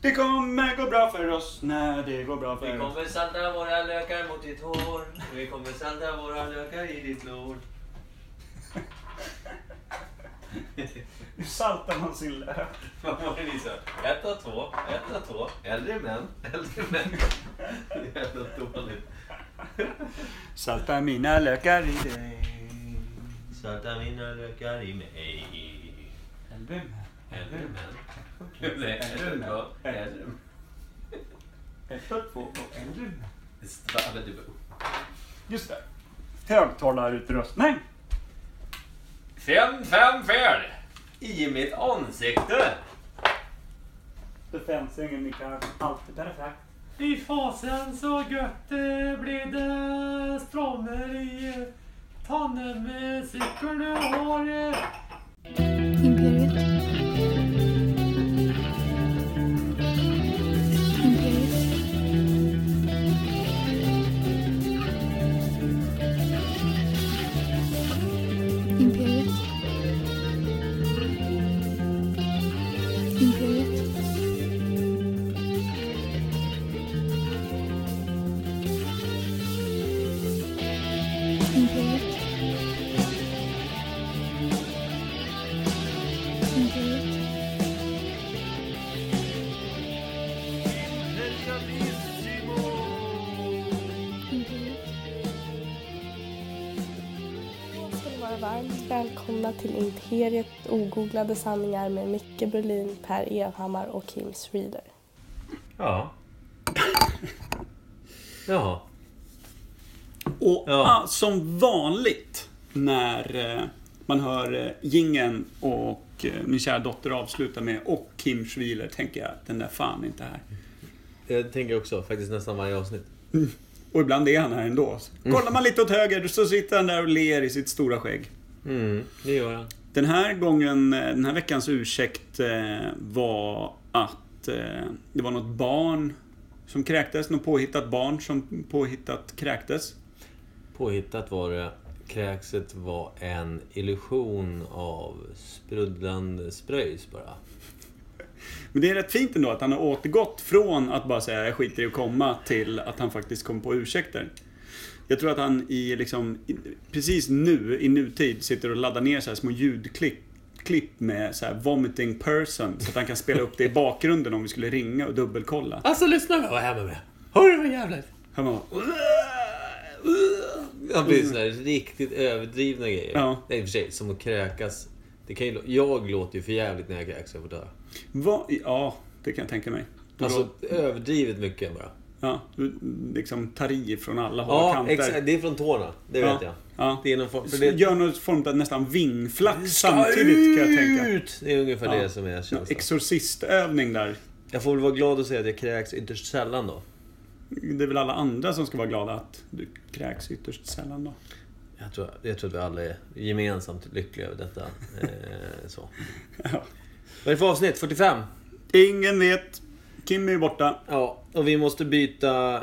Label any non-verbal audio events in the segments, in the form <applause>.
Det kommer gå bra för oss när det går bra Vi för oss. kommer salta våra lökar mot ditt hår. Vi kommer salta våra lökar i ditt lår. Hur saltar man sin lök? Vad var det ni sa? Ett och två, ett och två. Äldre män, äldre män. Jävla dåligt. Salta mina lökar i dig. Salta mina lökar i mig. Äldre män. Äldre män. Ett och två och män. män. Just det. Högtalarutrustning. Fem, fem fel i mitt ansikte. Det finns ingen Mikael. Allt är perfekt. I fasen så gött det blev det stråmer i tandemcykeln jag har. eh, Imperiet. Imperiet ogooglade sanningar med Micke Berlin, Per Evhammar och Kim Reader. Ja. Ja. Och Ja. ah, som vanligt när eh, man hör eh, gingen och eh, min kära dotter avsluta med och Kim Schwiler tänker jag att den där fan inte här. Jag tänker också faktiskt nästan varje avsnitt. Och ibland är han här ändå. Kollar man lite åt höger så sitter han där och ler i sitt stora skägg. Mm, det gör jag. Den här gången, eh, den här veckans ursäkt eh, var att eh, det var något barn som kräktes. Något påhittat barn som påhittat kräktes. Påhittat var det. Kräkset var en illusion av sprudlande spröjs bara. Men det är rätt fint ändå att han har återgått från att bara säga jag skiter i att komma till att han faktiskt kom på ursäkter. Jag tror att han i liksom, i- precis nu, i nutid, sitter och laddar ner så här små ljudklipp klipp med så här vomiting person så att han kan spela upp det i bakgrunden om vi skulle ringa och dubbelkolla. Alltså lyssna vad jag hemma med. Hör du vad jävligt? Han bara, Ja, precis. Sådär riktigt överdrivna grejer. Ja. Nej, i och för sig, som att kräkas. Det kan ju, jag låter ju för jävligt när jag kräks, jag får dö. vad, ja, det kan jag tänka mig. Du Alltså, då- överdrivet mycket bara. Ja, du liksom tar i från alla håll Ja, kanter. exakt. Det är från tårna. Det vet jag. Ja. Det är någon form... För det, Gör någon form av nästan vingflax samtidigt kan jag tänka. ut! Det är ungefär Ja. det som är känslan. Exorcistövning där. Jag får väl vara glad och säga att jag kräks ytterst sällan då. Det är väl alla andra som ska vara glada att du kräks ytterst sällan då. Jag tror, jag tror att vi alla är gemensamt lyckliga över detta. Eh, så. <laughs> Ja. Vad är det för avsnitt? 45? Ingen vet. Kim är ju borta. Ja, och vi måste byta... Eh,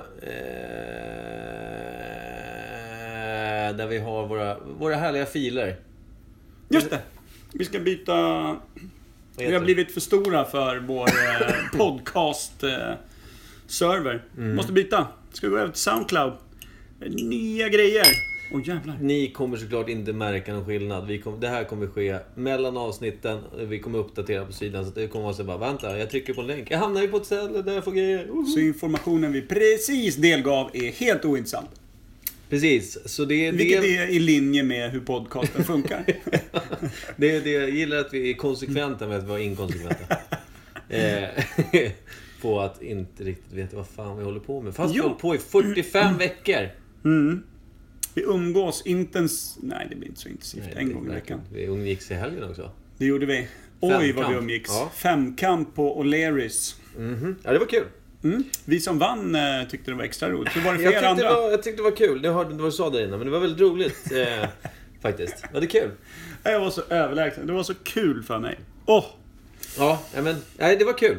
där vi har våra, våra härliga filer. Just det. Vi ska byta... Vi har blivit för stora för vår eh, <laughs> podcast-server. Mm. Måste byta. Ska gå över till Soundcloud. Nya grejer. Jävlar. Ni kommer såklart inte märka någon skillnad. Vi kom, det här kommer ske mellan avsnitten. Vi kommer uppdatera på sidan. Så det kommer vara så bara, vänta, jag trycker på en länk. Jag hamnar ju på ett ställe där jag får grejer. Woho! Så informationen vi precis delgav är helt ointressant. Precis, så det är Vilket det, är i linje med hur podcasten funkar. <laughs> det, är det. Jag gillar att vi är konsekventa med att vara inkonsekventa. <laughs> eh, <laughs> på att inte riktigt veta vad fan vi håller på med. Fast vi Jo. har hållit på i 45 veckor. Vi umgås intensivt... Nej, det blir inte så intensivt. Nej, en gång i veckan. Vi umgicks i helgen också. Det gjorde vi. Oj, vad vi Femkamp. umgicks. Ja. Femkamp på O'Learys. Mhm. Ja, det var kul. Mm. Vi som vann eh, tyckte det var extra roligt. Hur var det för Jag er andra? det var, jag tyckte det var kul. Det hörde inte vad du sa där inne, men det var väldigt roligt. <laughs> Eh, faktiskt. Ja, det kul. Jag var så överlägsen. Det var så kul för mig. Åh! Ja, ja, men nej, det var kul.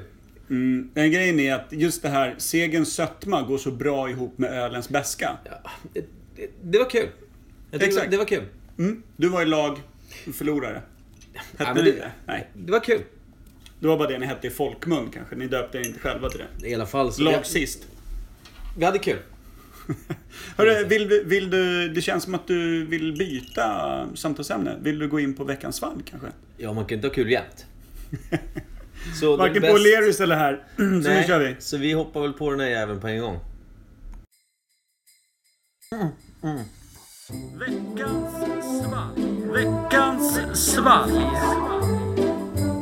Mm. Den grejen är att just det här, segens sötma går så bra ihop med ölens beska. Ja, det, det, var kul. Jag tyckte Exakt. Det var kul. Mm. Du var i lag, förlorare. Hette Ja, ni det? Nej. Det var kul. Det var bara det ni hette i folkmun kanske. Ni döpte er inte själva till det. I alla fall så... Lag sist. Vi hade kul. <laughs> Hörru, vill, vill du... Det känns som att du vill byta samtalsämne. Vill du gå in på veckans fall kanske? Ja, man kan inte ha kul jämt. <laughs> Så Varken på Lerus eller här. <clears throat> Så nu Nej, kör vi. Så vi hoppar väl på den här jäveln på en gång. <clears throat> Veckans svalg. Veckans svalg.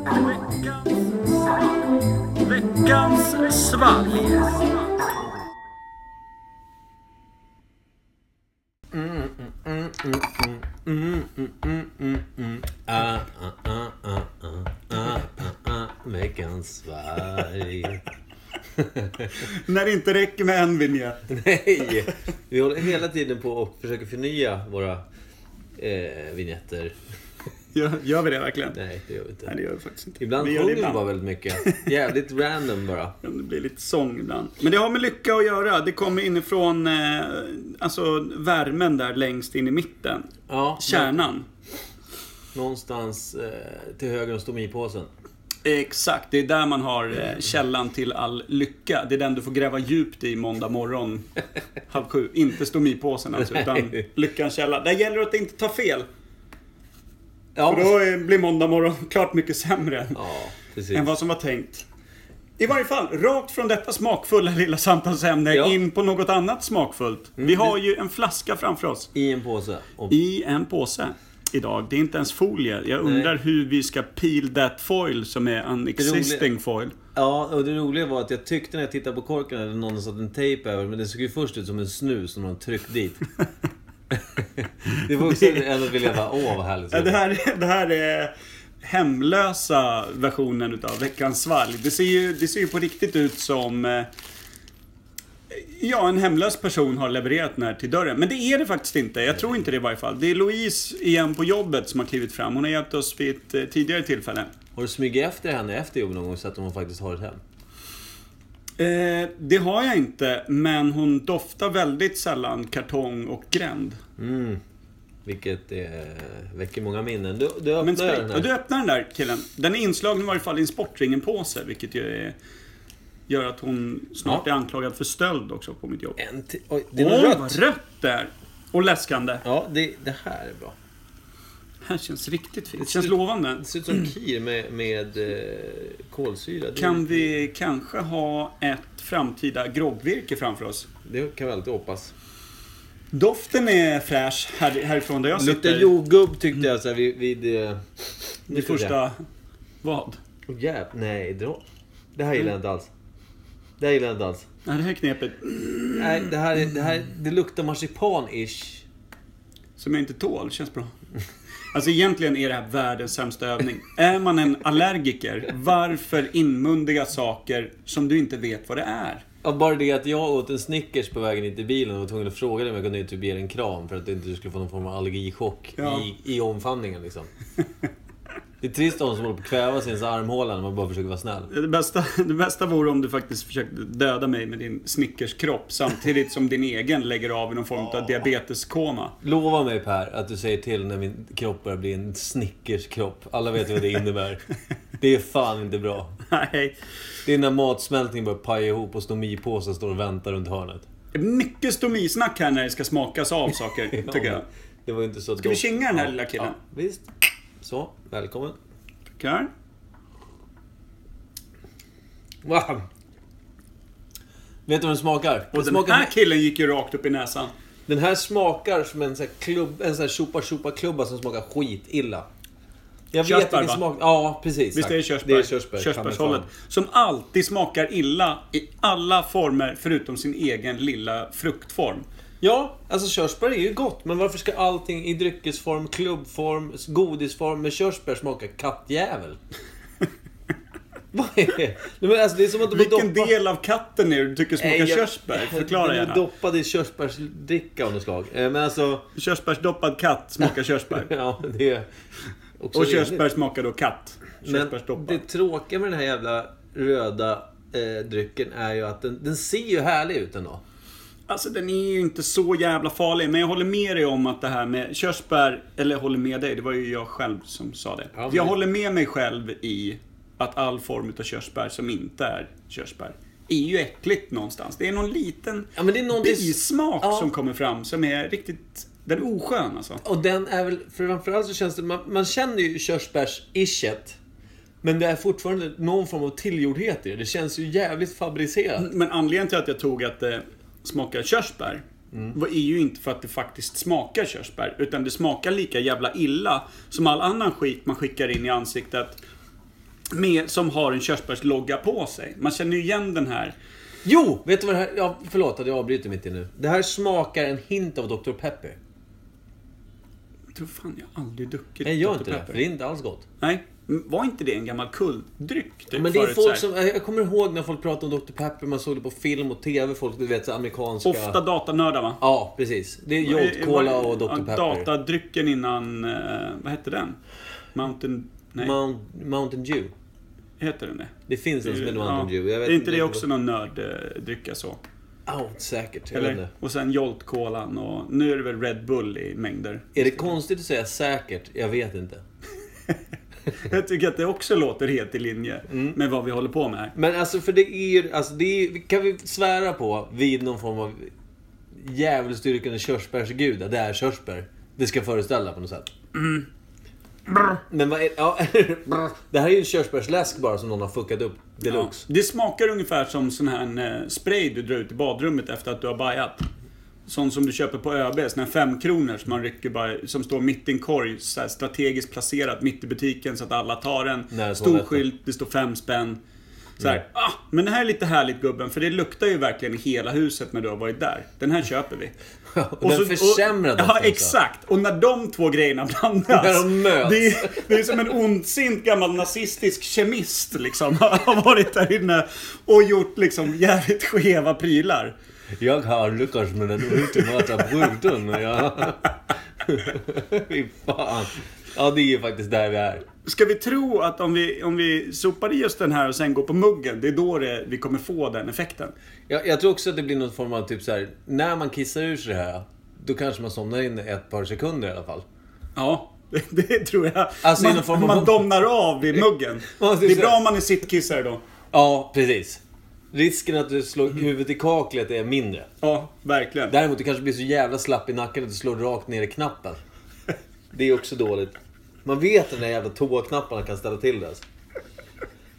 Veckans svalg. Veckans svalg. Ah, ah, ah, ah, ah, ah, veckans svalg. <laughs> När det inte räcker med en vignett. Nej! Vi håller hela tiden på och försöker förnya våra eh, vignetter. Gör, gör vi det verkligen? Nej, det gör vi inte. Nej, det gör vi faktiskt inte. Ibland sjunger vi ibland. bara väldigt mycket. Jävligt random bara. Ja, Det blir lite sång ibland. Men det har med lycka att göra. Det kommer inifrån eh, alltså värmen där längst in i mitten. Ja, Kärnan. någonstans eh, till höger om stomipåsen. Exakt, det är där man har eh, källan till all lycka. Det är den du får gräva djupt i måndag morgon <laughs> halv sju. Inte stomipåsen alltså, utan lyckans källa. Där gäller det att inte ta fel. Ja, För då blir måndag morgon <laughs> klart mycket sämre ja än vad som var tänkt. I varje fall, rakt från detta smakfulla lilla samtalsämne Ja. in på något annat smakfullt. Vi har ju en flaska framför oss. I en påse. Och I en påse idag. Det är inte ens folie. Jag undrar hur vi ska peel that foil som är unexisting foil. Ja, och det roliga var att jag tyckte när jag tittade på korken att någon satt en tejp över, men det såg ju först ut som en snus som någon tryckt dit. <laughs> det var också en att vilja bara, åh vad härligt. Ja, det, här, det här är hemlösa versionen utav veckans svalg. Det ser ju, det ser ju på riktigt ut som... Ja, en hemlös person har levererat den här till dörren. Men det är det faktiskt inte. Jag tror inte det i varje fall. Det är Louise igen på jobbet som har klivit fram. Hon har hjälpt oss vid ett eh, tidigare tillfälle. Har du smugit efter henne efter jobbet någon gång så att hon faktiskt har ett hem? Eh, det har jag inte, men hon doftar väldigt sällan kartong och gränd. Mm. Vilket eh, väcker många minnen. Du, du öppnar Men den här. och du öppnar den där killen. Den är inslagen i varje fall i en Sportringen-påse, vilket ju är, gör att hon snart är anklagad för stöld också på mitt jobb. En till. Oj, det Oj, var rött. vad rött det är! Och läskande. Ja, det, det här är bra. Det här känns riktigt fint. Det känns lovande. Det ser ut som kir med, med eh, kolsyra. Det, Kan vi kanske ha ett framtida groggvirke framför oss? det kan vi alltid hoppas. Doften är fräsch här, härifrån där jag Luktar sitter. jordgubb tyckte jag så här vid... vid eh, Det första... Vad? Åh jäv... Nej, dra. Det här gillar jag inte alls. Det här gillar jag inte alls. Nej, det här är knepet. Nej, det här, är- det här... Det luktar marsipan-ish. Som jag inte tål. Känns bra. Alltså egentligen är det här världens sämsta övning. Är man en allergiker, varför inmundiga saker som du inte vet vad det är? Ja, bara det att jag åt en Snickers på vägen in till bilen och var tvungen att fråga dig om jag kunde typ ge dig en kram för att du inte skulle få någon form av allergichock Ja. i, i omfamningen liksom. Det är trist att de som håller på att kväva sin armhåla när man bara försöker vara snäll. Det bästa, det bästa vore om du faktiskt försökte döda mig med din Snickerskropp samtidigt som din egen lägger av i någon form av diabeteskoma. Lova mig Per att du säger till när min kropp börjar bli en Snickers-kropp. Alla vet vad det innebär. Det är fan inte bra. Nej. Det är när matsmältningen börjar paja ihop och stomipåsen står och väntar runt hörnet. Det är mycket stomisnack här när det ska smakas av saker, <laughs> tycker jag. Det var inte så Ska vi kinga den här lilla killen? Ja, visst. Så, välkommen. Tackar. Wow. Vet du vad den smakar? Den, Och den smakar här killen gick ju rakt upp i näsan. den här smakar som en sån här, klubb, en sån här chupa chupa klubba som smakar skitilla. Jag vet Körsbär, vilken va? smak... Ja, precis. Visst är det körsbär? Det är körsbär. Körsbärshållet. Som alltid smakar illa i alla former förutom sin egen lilla fruktform. Ja, alltså körsbär är ju gott. Men varför ska allting i dryckesform, klubbform, godisform med körsbär smaka kattjävel? <laughs> Vad är det? Men alltså, det är som att de Vilken doppa- del av katten är det du tycker smakar jag- körsbär? Förklara Den är gärna. doppad i körsbärsdricka av något slag. Eh, Men alltså... Körsbärsdoppad katt smakar <laughs> körsbär. Ja, det är... också Och körsbär smakar då katt. Men Körsbärsdoppad. det tråkiga med den här jävla röda eh, drycken är ju att den, den ser ju härlig ut ändå. Alltså den är ju inte så jävla farlig. Men jag håller med dig om att det här med körsbär, eller håller med dig, det var ju jag själv som sa det. Ja, jag håller med mig själv i att all form av körsbär som inte är körsbär är ju äckligt någonstans. Det är någon liten Ja, är någonting... bismak Ja. som kommer fram som är riktigt... Den är oskön alltså. Och den är väl, för framförallt så känns det, man, man känner ju körsbärs-ishet. Men det är fortfarande någon form av tillgjordhet i det. Det känns ju jävligt fabricerat. Men anledningen till att jag tog att det smakar körsbär var- är ju inte för att det faktiskt smakar körsbär. Utan det smakar lika jävla illa som all annan skit man skickar in i ansiktet. Med, som har en körsbärslogga på sig. Man känner ju igen den här. Jo! Vet du vad det här... Ja, förlåt att jag avbryter mitt i nu. Det här smakar en hint av Dr. Pepper. Jag tror fan jag aldrig druckit Nej, gör Dr. inte det. För det är inte alls gott. Nej, var inte det en gammal kultdryck? Typ, Men det är folk här? som... Jag kommer ihåg när folk pratade om Dr. Pepper, man såg det på film och TV. Folk, du vet, så amerikanska... Ofta datanördar va? Ja, precis. Det är Jolt Cola och Dr. Pepper. Datadrycken innan... eh, vad hette den? Mountain... Nej, Mount, Mountain Dew. heter den det? Det finns en som heter. Mountain Dew. Jag vet är inte det också någon nörddryck jag så? Ja, säkert. Jag Eller? Och sen Jolt Colan och nu är det väl Red Bull i mängder. Är det konstigt att säga säkert? Jag vet inte. <laughs> <laughs> Jag tycker att det också låter helt i linje Mm. med vad vi håller på med här. Men alltså för det är ju, alltså det är, kan vi svära på vid någon form av djävulsdyrkande körsbärsgud att det är körsbär. Det ska föreställa på något sätt. Men vad är, ja, <laughs> det här är ju en körsbärsläsk bara som någon har fuckat upp Ja. deluxe. Det smakar ungefär som sån här eh, spray du drar ut i badrummet efter att du har bajat. Sån som du köper på ÖB, sån här femkronor som man rycker bara, som står mitt i en korg, så här strategiskt placerat mitt i butiken så att alla tar den. Nära Stor skylt, det står fem spänn. Så här, Mm. ah, men det här är lite härligt gubben, för det luktar ju verkligen i hela huset när du har varit där. Den här köper vi. <laughs> Och den försämrade Ja, exakt. Och när de två grejerna blandas. När de möts. Det, är, det är som en ondsint gammal nazistisk kemist liksom. <laughs> Har varit där inne och gjort liksom jävligt skeva prylar. Jag har lyckats med den ultimata produkten. Ja. Fy fan. Ja, det är ju faktiskt där vi är. Ska vi tro att om vi, om vi sopar i oss den här och sen går på muggen, det är då det, vi kommer få den effekten? Jag, jag tror också att det blir någon form av typ så här. När man kissar ur sig det här. Då kanske man somnar in ett par sekunder i alla fall. Ja, det, <laughs> det tror jag. Alltså, man, man domnar av i muggen. <laughs> Det är bra om man är sittkissare då. Ja, precis. Risken att du slår huvudet i kaklet är mindre. Ja, verkligen. Däremot du kanske blir så jävla slapp i nacken att du slår rakt ner i knappen. Det är också dåligt. Man vet att de där jävla toaknapparna kan ställa till det. Alltså.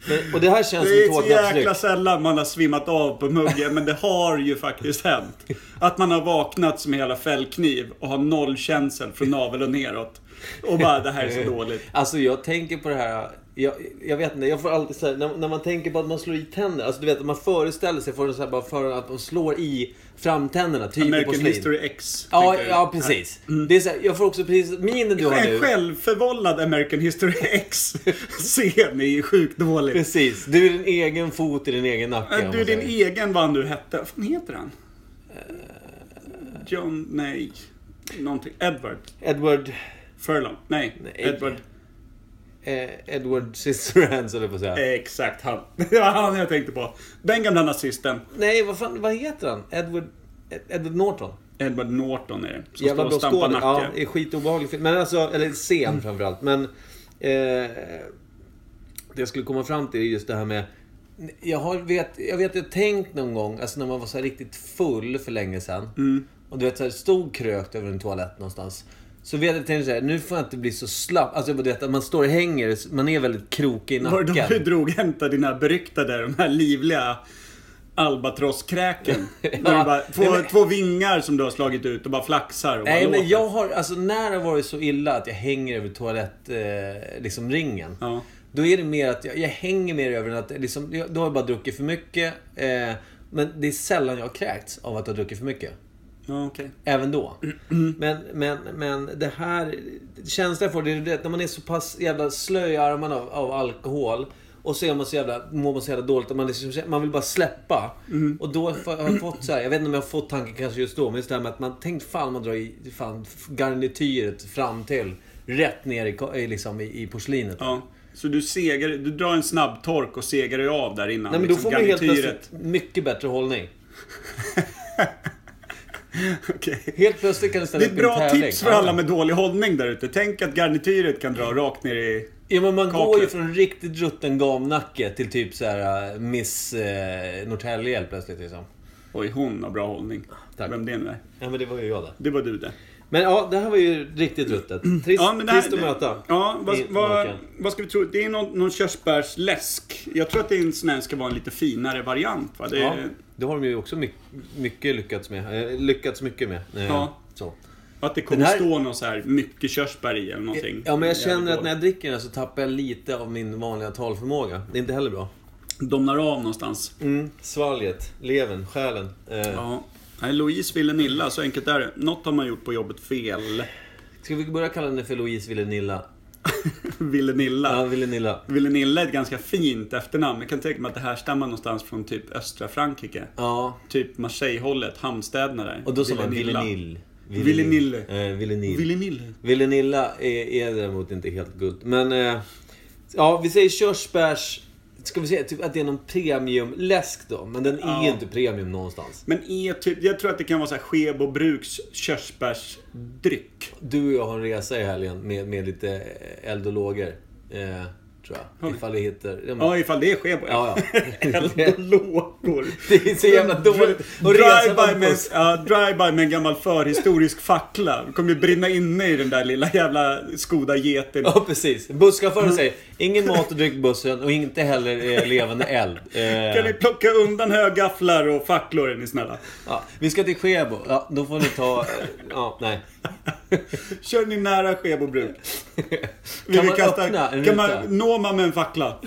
Men, och det här känns Det är som så jäkla sällan man har svimmat av på muggen, men det har ju faktiskt hänt. Att man har vaknat som en jävla fällkniv och har noll känsel från navel och neråt. <laughs> Och bara, det här är så dåligt. <laughs> Alltså jag tänker på det här. Jag, jag vet inte, jag får alltid så här, när, när man tänker på att man slår i tänder. Alltså du vet, man föreställer sig för, så här, bara för att man slår i framtänderna. Typ American porslin. History X. Ja, ja, precis. Det är så här, jag får också precis, minen du har En nu. självförvållad American History X-scen <laughs> är ju sjukt dålig. Precis. Du är din egen fot i din egen nacke. om Du, man din egen vad han nu hette. Vad fan heter han? John, nej. Någonting. Edward Edward... Furlong. Nej, Nej. Edward. Eh, Edward Scissorhands eller på att säga. Exakt han. <laughs> Det var han jag tänkte på. Den gamla nazisten. Nej, vad fan, vad heter han? Edward... Ed- Edward Norton. Edward Norton är det. Som Jävla står bra och stampar skådis. Ja, nacke. det är skitobehaglig film. Men alltså, eller scen framförallt. Men... Eh, det jag skulle komma fram till är just det här med... Jag har, vet, jag vet, jag har tänkt någon gång, alltså när man var så här riktigt full för länge sedan. Mm. Och du vet, så här, stod krökt över en toalett någonstans. Så vet jag, tänkte så här, nu får jag inte bli så slapp. Alltså jag vet, att man står och hänger, man är väldigt krokig i Var det nacken. då du drog hämta dina beryktade, de här livliga albatrosskräken? <laughs> Du bara, två, Nej, men- två vingar som du har slagit ut och bara flaxar och Nej bara men låter. jag har, alltså när det har varit så illa att jag hänger över toalett, eh, liksom ringen. Ja. Då är det mer att jag, jag hänger mer över den att, liksom, då har jag bara druckit för mycket. Eh, men det är sällan jag har kräkts av att ha druckit för mycket. Ja, okej. Även då. Men, men, men det här... Känslan jag får, det är det när man är så pass jävla slö i armarna av, av alkohol. Och så är man så jävla, mår man så jävla dåligt att man, liksom, man vill bara släppa. Och då har jag fått så här, jag vet inte om jag har fått tanken kanske just då, men just det här med att man tänkt fan man drar i fan, garnityret fram till. Rätt ner i, liksom, i, i porslinet. Ja. Så du segar, du drar en snabb tork och segar dig av där innan. Nej men då liksom, får man helt garnityret. plötsligt mycket bättre hållning. <laughs> <laughs> Okej. Helt plötsligt kan du Det ställa är ett upp i en bra tävling. tips för alla med dålig hållning där ute. Tänk att garnityret kan dra rakt ner i Ja, men man Kaklet. går ju från riktigt rutten gamnacke till typ så här äh, Miss eh, Norrtälje helt plötsligt liksom. Oj, hon har bra hållning. Tack. Vem det nu är. Ja, men det var ju jag där. Det var du det. Men ja, det här var ju riktigt ruttet. Trist, Ja, men det här, trist att möta. Ja, vad, vad, vad ska vi tro? Det är någon, någon körsbärsläsk. Jag tror att det är en sån här ska vara en lite finare variant. Va? Det är, Ja, det har de ju också mycket, mycket lyckats med. Eh, lyckats mycket med. Eh, Ja. Så. Att det kommer Den här- stå någon så här mycket körsbär i eller någonting. Ja, men jag känner att när jag dricker den så tappar jag lite av min vanliga talförmåga. Det är inte heller bra. Domnar av någonstans. Mm. Svalget, levern, själen. Eh, Ja. Nej, Louise ville nilla, så enkelt är det. Något har man gjort på jobbet fel. Ska vi börja kalla henne för Louise Villenilla? <laughs> ville nilla. Ja, Villenilla. Villenilla är ett ganska fint efternamn. Jag kan tänka mig att det här stammar någonstans från typ östra Frankrike. Ja, Typ Marseille-hållet, hamnstäderna där. och då sa man Villenilla. Villenille. Villenille. Eh, Villenille. Villenille. Villenilla är, är däremot inte helt guld. Men, eh, ja, vi säger körsbärs... Ska vi säga typ att det är någon premiumläsk då? Men den är Ja. ju inte premium någonstans. Men är typ, jag tror att det kan vara så här Skebo Bruks körsbärsdryck. Du och jag har en resa i helgen med, med lite eld och lågor. Eh, tror jag. Ifall vi hittar... Ja, men, Ja, ifall det är Skebo. ja. ja. <laughs> Eld och lågor. <laughs> Det är så jävla dåligt på Drive-by med, ja, drive-by med en gammal förhistorisk fackla. Det kommer ju brinna inne i den där lilla jävla Skoda Getin. Ja, precis. Busschauffören säger ingen mat och dryck i bussen och inte heller eh, levande eld. Eh, <laughs> Kan ni plocka undan högafflar och facklor är ni snälla? ja, vi ska till Skebo. Ja, då får ni ta... Ja, nej. <laughs> Kör ni nära Skebo Bruk? Kan man öppna en kan ruta? man, når man med en fackla?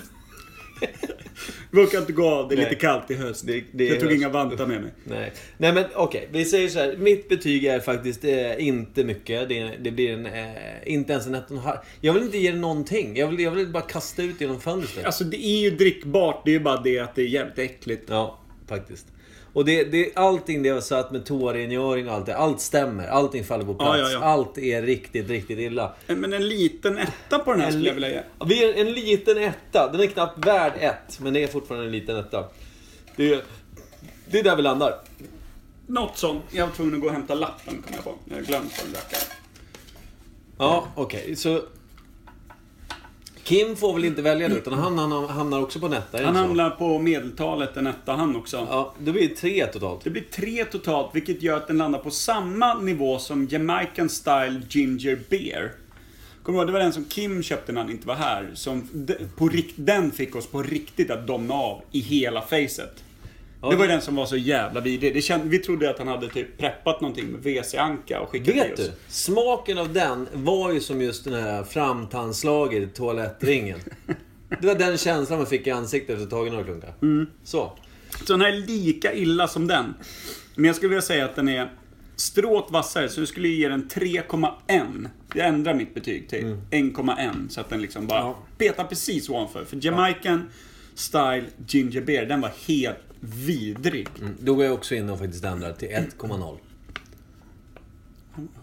<laughs> Vågar inte gå av, det är Nej. lite kallt i höst. Det- det jag tog höst. inga vantar med mig. Nej, Nej men okej. Vi säger så här. Mitt betyg är faktiskt eh, inte mycket. Det, det blir en... Eh, inte ens en ett och en halv. Jag vill inte ge det någonting. Jag vill, jag vill bara kasta ut genom fönstret. Alltså det är ju drickbart, det är ju bara det att det är jävligt äckligt. Ja, faktiskt. Och det, det, allting det var satt med toarengöring och allt det. Allt stämmer. Allting faller på plats. Ja, ja, ja. Allt är riktigt, riktigt illa. Men en liten etta på den här skulle jag vilja ge. Vi är en liten etta. Den är knappt värd ett, men det är fortfarande en liten etta. Det är, det är där vi landar. Något sånt. Jag var tvungen att gå och hämta lappen, kom jag på. Jag har glömt den rackaren. Ja, okej. Så... Kim får väl inte välja det, utan han, han hamnar också på en etta. det Han hamnar på medeltalet, en etta han också. Ja, då blir det tre totalt. Det blir tre totalt, vilket gör att den landar på samma nivå som Jamaican Style Ginger Beer. Kommer du ihåg, det var den som Kim köpte när han inte var här. Som på den fick oss på riktigt att domna av i hela facet. Det var ju den som var så jävla vidrig. Det känd, vi trodde att han hade typ preppat någonting med WC-anka och skickat till Vet oss. du? Smaken av den var ju som just den här framtandslaget i toalettringen. Det var den känslan man fick i ansiktet efter att ha tagit några klunkar. Mm. Så. Så den här är lika illa som den. Men jag skulle vilja säga att den är stråt vassare, så jag skulle ge den 3,1. Jag ändrar mitt betyg till 1,1 så att den liksom bara Ja. petar precis ovanför. För Jamaican Style Ginger Beer, den var helt vidrig. Mm. Då går jag också in och faktiskt ändrar till 1,0.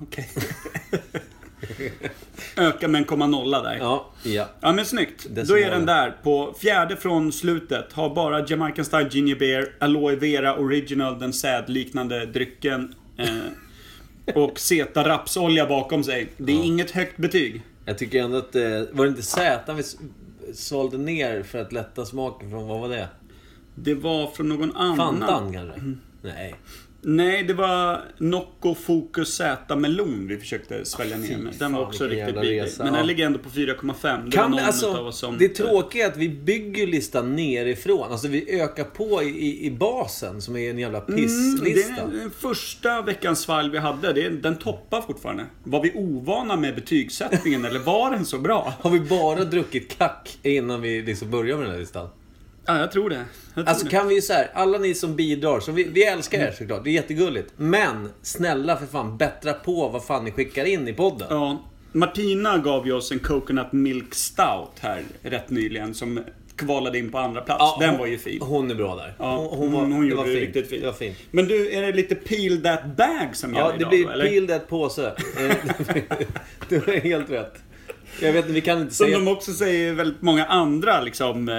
Okej. <laughs> Öka med en komma nolla där. Ja. Ja, ja. men snyggt. Då är den där på fjärde från slutet. Har bara Jamaican Style Ginger Beer, Aloe Vera Original, den sädliknande drycken. Eh, och Zeta rapsolja bakom sig. Det är Ja. inget högt betyg. Jag tycker ändå att... Eh, var det inte Z vi sålde ner för att lätta smaken från... Vad var det? Det var från någon annan. Fantan kanske? Nej. Nej, det var Nocco Focus Z Melon vi försökte svälja ner fy med. Den var också riktigt resa, Men den ligger ändå på 4,5. Det Kan, alltså, som... det tråkiga är att vi bygger listan nerifrån. Alltså vi ökar på i, i, basen som är en jävla Mm, det pisslista. är den första veckans svalg vi hade. Det är, den toppar fortfarande. Var vi ovana med betygssättningen <laughs> eller var den så bra? Har vi bara druckit kack innan vi liksom börjar med den här listan? Ja, jag tror det. Jag tror Alltså det. kan vi ju så här, alla ni som bidrar, så vi, vi älskar er såklart, det är jättegulligt. Men snälla för fan, bättra på vad fan ni skickar in i podden. Ja, Martina gav ju oss en Coconut Milk Stout här rätt nyligen som kvalade in på andra plats. Ja, den hon- var ju fin. Hon är bra där. Ja, hon, hon- var, hon det gjorde var det fint. riktigt fint. Det var fint. Men du, är det lite peel that bag som Ja, gäller det idag blir då, eller? peel that påse. Eh, <laughs> du har helt rätt. Jag vet inte, vi kan inte Som säga... de också säger i väldigt många andra liksom, eh,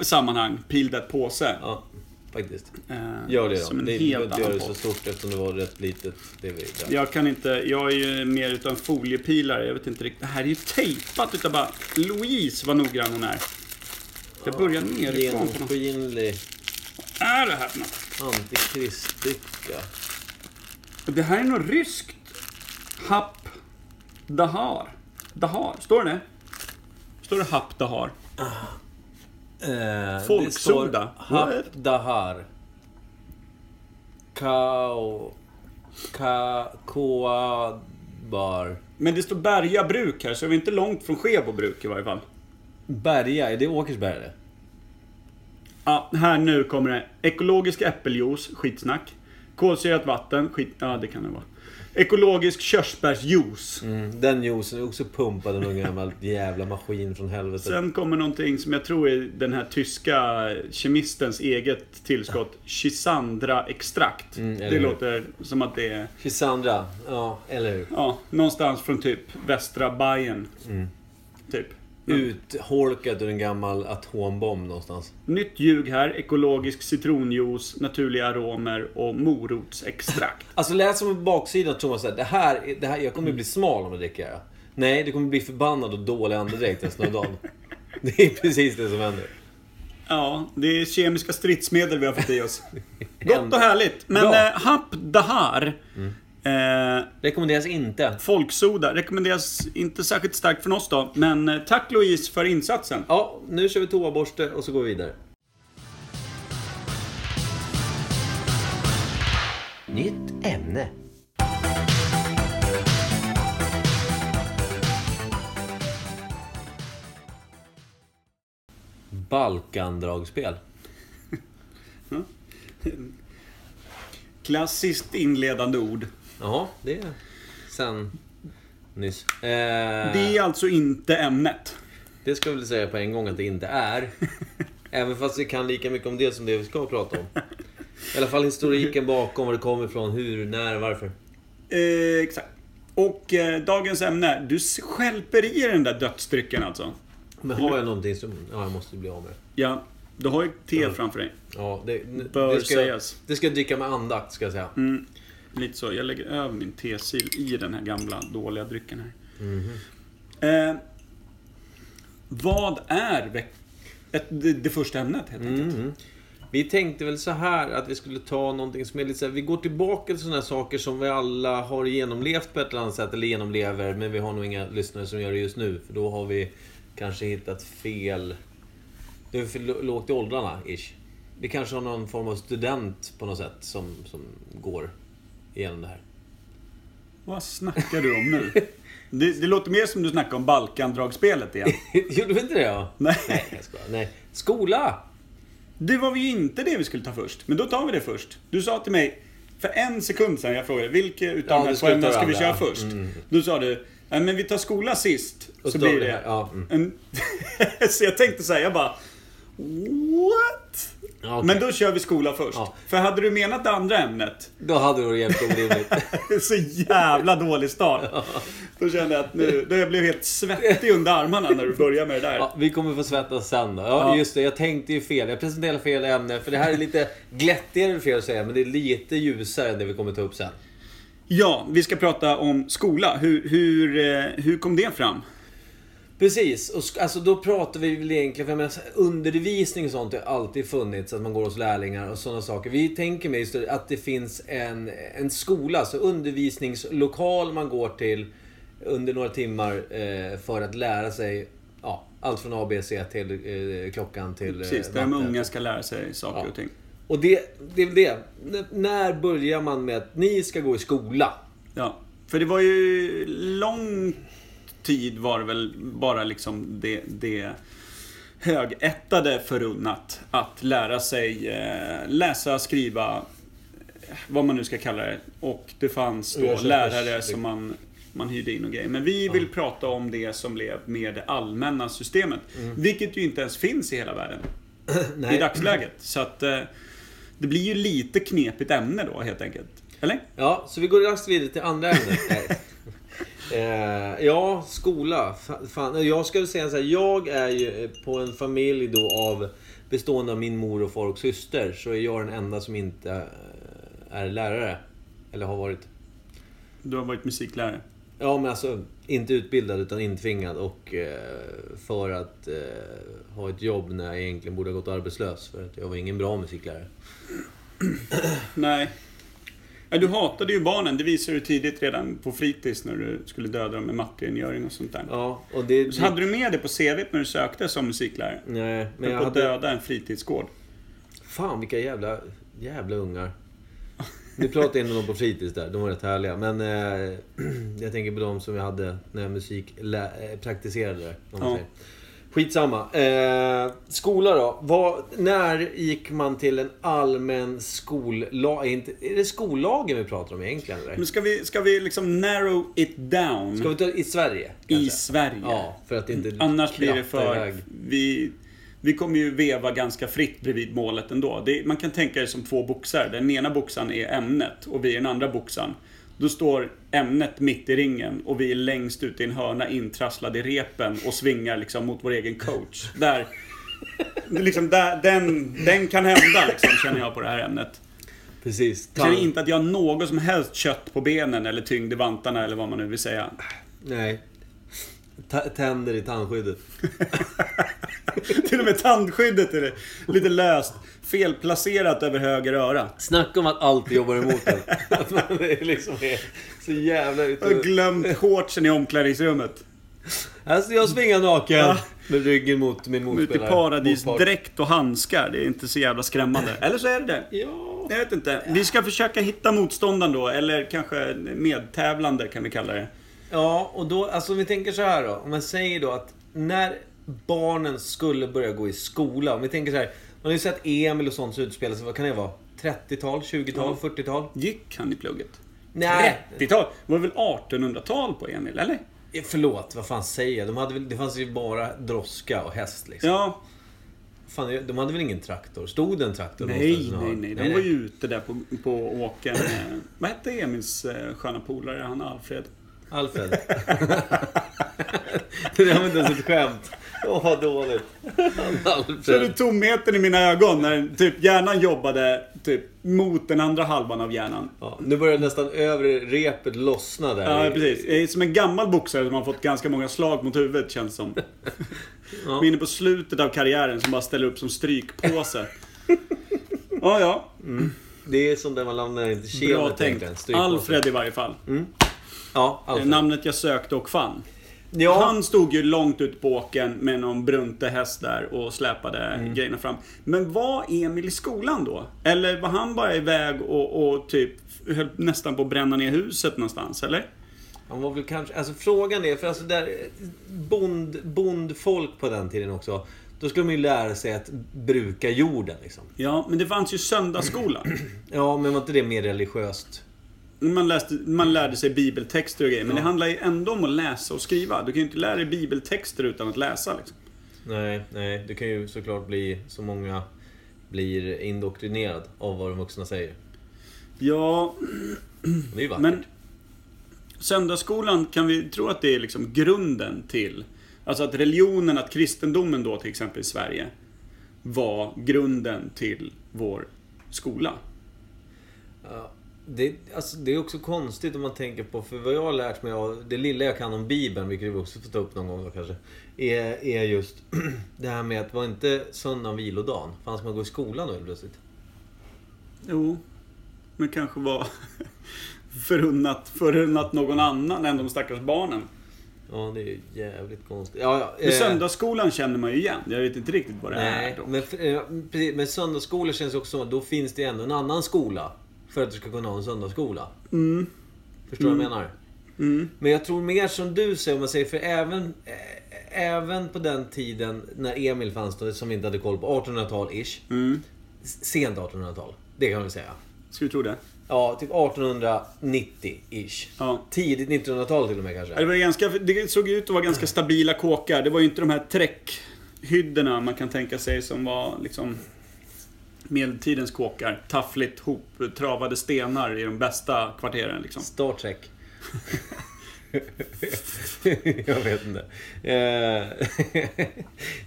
sammanhang. Peel that påse. Ja. faktiskt. Eh, Gör det då. Som en det, helt annan det så stort eftersom det var rätt litet. Det vi. Jag kan inte, jag är ju mer utan foliepilare. Jag vet inte riktigt. Det här är ju tejpat utav bara... Louise vad noggrann hon är. Jag börjar nerifrån. Genomskinlig Vad är det här för något? antikristdricka. Det här är något ryskt. Hap Dahar. Dahar, står det Står det Hap Dahar? Eh, Folksoda. Det står What? Hap Dahar. Kao... Ka... Koa... Bar. Men det står Berga bruk här, så är vi inte långt från Skebo bruk i varje fall. Berga, är det Åkersberga det? Ja, här nu kommer det. Ekologisk äppeljuice, skitsnack. Kolsyrat vatten, skit... Ja, det kan det vara. Ekologisk körsbärsjuice. Mm, den juicen är också pumpad av någon gammal jävla maskin från helvetet. Sen kommer någonting som jag tror är den här tyska kemistens eget tillskott. Chisandra-extrakt. Mm, det hur? låter som att det är Chisandra, ja, eller hur? ja, någonstans från typ västra Bayern. Mm. Typ. Utholkat ur en gammal atombomb någonstans. Nytt ljug här. Ekologisk citronjuice, naturliga aromer och morotsextrakt. <laughs> Alltså man på baksidan såhär, det här, det här, jag kommer bli smal om jag dricker det. Nej, du kommer bli förbannad och dålig andedräkt resten av dagen. <laughs> Det är precis det som händer. Ja, det är kemiska stridsmedel vi har fått i oss. <laughs> Gott och härligt. Men eh, Hap Dahar. Eh, Rekommenderas inte. folksoda rekommenderas inte särskilt starkt från oss då. Men eh, tack Louise för insatsen. Ja, nu kör vi toaborste och så går vi vidare. Nytt ämne. Balkandragspel. <laughs> Klassiskt inledande ord. Ja, det är sen nyss. Eh, Det är alltså inte ämnet. Det ska jag väl säga på en gång att det inte är. <laughs> Även fast vi kan lika mycket om det som det vi ska prata om. I alla fall historiken bakom, var det kommer ifrån, hur, när, varför. Eh, exakt. Och eh, dagens ämne. Du skälper i den där dödsdrycken alltså. Men har jag någonting som ja, jag måste bli av med? Ja, du har ju te framför dig. Ja, det, Bör det, ska, sägas. det ska jag dricka med andakt, ska jag säga. Mm, lite så. Jag lägger över min tesil i den här gamla dåliga drycken här. Eh, vad är veck- ett, det, det första ämnet helt enkelt? Mhm. Vi tänkte väl så här att vi skulle ta någonting som är lite så här, Vi går tillbaka till sådana saker som vi alla har genomlevt på ett eller annat sätt, eller genomlever, men vi har nog inga lyssnare som gör det just nu. För då har vi kanske hittat fel... Det är för lågt i åldrarna, ish. Vi kanske har någon form av student på något sätt som, som går igenom det här. Vad snackar du om nu? det, det låter mer som du snackar om Balkandragspelet igen. <laughs> Gjorde vi inte det? Ja? Nej. Nej, jag skojar. Nej. Skola! Det var ju inte det vi skulle ta först. Men då tar vi det först. Du sa till mig för en sekund sedan jag frågade vilka utav Ja, de här ska ämnena ska vi köra först? Mm. Då sa du, "Nej, men vi tar skola sist. Och så blir det det ja, mm. en... <laughs> så jag tänkte säga jag bara What? Ja, okej. Men då kör vi skola först. Ja. För hade du menat det andra ämnet Då hade det varit jävligt orimligt. <laughs> Så jävla dålig start. Då kände jag att nu, då jag blev helt svettig under armarna när du började med det där. Ja, vi kommer få svettas sen då. Ja, Ja. just det. Jag tänkte ju fel. Jag presenterade fel ämne. För det här är lite glättigare fel att säga, men det är lite ljusare än det vi kommer ta upp sen. Ja, vi ska prata om skola. Hur, hur, eh, hur kom det fram? Precis. Och alltså, då pratar vi väl egentligen... För jag menar, undervisning och sånt har alltid funnits. Att man går hos lärlingar och sådana saker. Vi tänker mig just att det finns en, en skola, alltså undervisningslokal man går till under några timmar eh, för att lära sig ja, allt från ABC till eh, klockan till eh, Precis, där de unga ska lära sig saker Ja. och ting. Och det, det är väl det. N- när börjar man med att ni ska gå i skola? Ja, för det var ju lång tid var det väl bara liksom det, det högättade förunnat att lära sig eh, läsa, skriva, vad man nu ska kalla det. Och det fanns då lärare som man, man hyrde in och grejer. Men vi vill prata om det som blev mer det allmänna systemet. Vilket ju inte ens finns i hela världen <clears throat> i dagsläget. Så att eh, det blir ju lite knepigt ämne då helt enkelt. Eller? Ja, så vi går raskt vidare till andra ämnet. <laughs> Eh, ja, skola. Fa- Fan, jag väl säga så här. Jag är ju på en familj då av bestående av min mor och far och syster så är jag den enda som inte eh, är lärare. Eller har varit. Du har varit musiklärare. Ja, men alltså inte utbildad utan intvingad och eh, för att eh, ha ett jobb när jag egentligen borde ha gått arbetslös. För att jag var ingen bra musiklärare. Nej. Ja, du hatade ju barnen. Det visade du tidigt redan på fritids när du skulle döda dem med matterengöring och sånt där. Ja, och det... Så hade du med det på CV när du sökte som musiklärare? Nej, men jag på att hade... döda en fritidsgård. Fan vilka jävla, jävla ungar. Nu pratar jag inte om på fritids där, de var rätt härliga. Men eh, <clears throat> jag tänker på de som jag hade när jag musik eh, praktiserade. Om man Ja. säger. Skitsamma. Eh, skola då. Vad, när gick man till en allmän skollag? Är, inte, är det skollagen vi pratar om egentligen? Eller? Men ska vi, ska vi liksom narrow it down Ska vi ta i Sverige? i kanske? Sverige? Ja, för att inte Annars blir det för... iväg. Vi, vi kommer ju veva ganska fritt bredvid målet ändå. Det, man kan tänka det som två boxar. Den ena boxaren är ämnet och vi är den andra boxaren. Då står ämnet mitt i ringen och vi är längst ut i en hörna intrasslade i repen och svingar liksom mot vår egen coach. Där, liksom där, den, den kan hända liksom, känner jag på det här ämnet. Precis. Jag känner inte att jag har något som helst kött på benen eller tyngd i vantarna eller vad man nu vill säga. Nej. Ta- tänder i tandskyddet. <laughs> Till och med tandskyddet är det lite löst. Felplacerat över höger öra. Snacka om att allt jobbar emot en. <laughs> Att man är liksom är så jävla ute Jag har glömt shortsen i omklädningsrummet. Alltså jag svingar naken. Ja. Med ryggen mot min Ute i motspelare. paradis, Motpart. dräkt och handskar. Det är inte så jävla skrämmande. <clears throat> Eller så är det det. Ja. Jag vet inte. Vi ska försöka hitta motståndaren då. Eller kanske medtävlande kan vi kalla det. Ja, och då, alltså om vi tänker så här då. Om man säger då att när barnen skulle börja gå i skola. Om vi tänker så här. Man har ju sett Emil och sånt utspela sig. Vad kan det vara? 30-tal, 20-tal, 40-tal? Gick han i plugget? Nej. 30-tal? Var det väl 1800-tal på Emil, eller? Förlåt, vad fan säger jag? De hade väl, det fanns ju bara droska och häst liksom. Ja. Fan, de hade väl ingen traktor? Stod det en traktor Nej, nej, nej. De var ju ute där på, på åkern. eh, Vad hette Emils eh, sköna polare? Han Alfred. Alfred. <laughs> det där var inte ens ett skämt. <laughs> Åh, vad dåligt. Det Alfred. tomheten i mina ögon när typ hjärnan jobbade typ mot den andra halvan av hjärnan. Ja, nu börjar nästan övre repet lossna där. Ja, precis. Som en gammal boxare som har fått ganska många slag mot huvudet känns det som. <laughs> Ja. Är inne på slutet av karriären som bara ställer upp som strykpåse. <laughs> Ja, ja. Det är som där man landar in till Bra tänkt. Alfred i varje fall. Ja, Eh, Alfred. Namnet jag sökte och fann. Ja, Han stod ju långt ut på åkern med någon brunte häst där och släpade Mm. grejerna fram. Men var Emil i skolan då? Eller var han bara iväg och, och typ höll nästan på att bränna ner huset någonstans, eller? han var väl kanske... Alltså frågan är, för alltså där... Bond, bondfolk på den tiden också. Då skulle man ju lära sig att bruka jorden liksom. Ja, men det fanns ju söndagsskola. <clears throat> Ja, men var inte det mer religiöst? Man, läste, man lärde sig bibeltexter och grejer, men det handlar ju ändå om att läsa och skriva. Du kan ju inte lära dig bibeltexter utan att läsa. Liksom. Nej, nej. Det kan ju såklart bli så många blir indoktrinerad av vad de vuxna säger. Ja, Det är ju vackert. men söndagsskolan kan vi tro att det är liksom grunden till... Alltså att religionen, att kristendomen då till exempel i Sverige var grunden till vår skola. Det, alltså, det är också konstigt om man tänker på, för vad jag har lärt mig av det lilla jag kan om Bibeln, vilket vi också får ta upp någon gång då kanske, är, är just <clears throat> det här med att var inte söndagen vilodagen? Fanns man gå i skolan då helt plötsligt? Jo, men kanske var <laughs> förunnat, förunnat någon annan än de stackars barnen. Ja, det är jävligt konstigt. Ja, ja. Men eh, söndagsskolan känner man ju igen. Jag vet inte riktigt vad det Nej, är. Då. men, eh, men söndagsskola känns också som att då finns det ändå en annan skola. För att du ska kunna ha en söndagsskola. Mm. Förstår du vad jag menar? Mm. Men jag tror mer som du säger, om man säger, för även, eh, även på den tiden när Emil fanns då, som vi inte hade koll på, 1800-tal-ish. Mm. Sent 1800-tal. Det kan man väl säga. Ska vi tro det? Ja, typ 1890-ish. Ja. Tidigt 1900-tal till och med kanske. Det, var ganska, det såg ut att vara ganska stabila kåkar. Det var ju inte de här träckhyddorna man kan tänka sig som var liksom medeltidens kåkar. Taffligt hop, travade stenar i de bästa kvarteren liksom. Star Trek. <laughs> jag vet inte. Eh,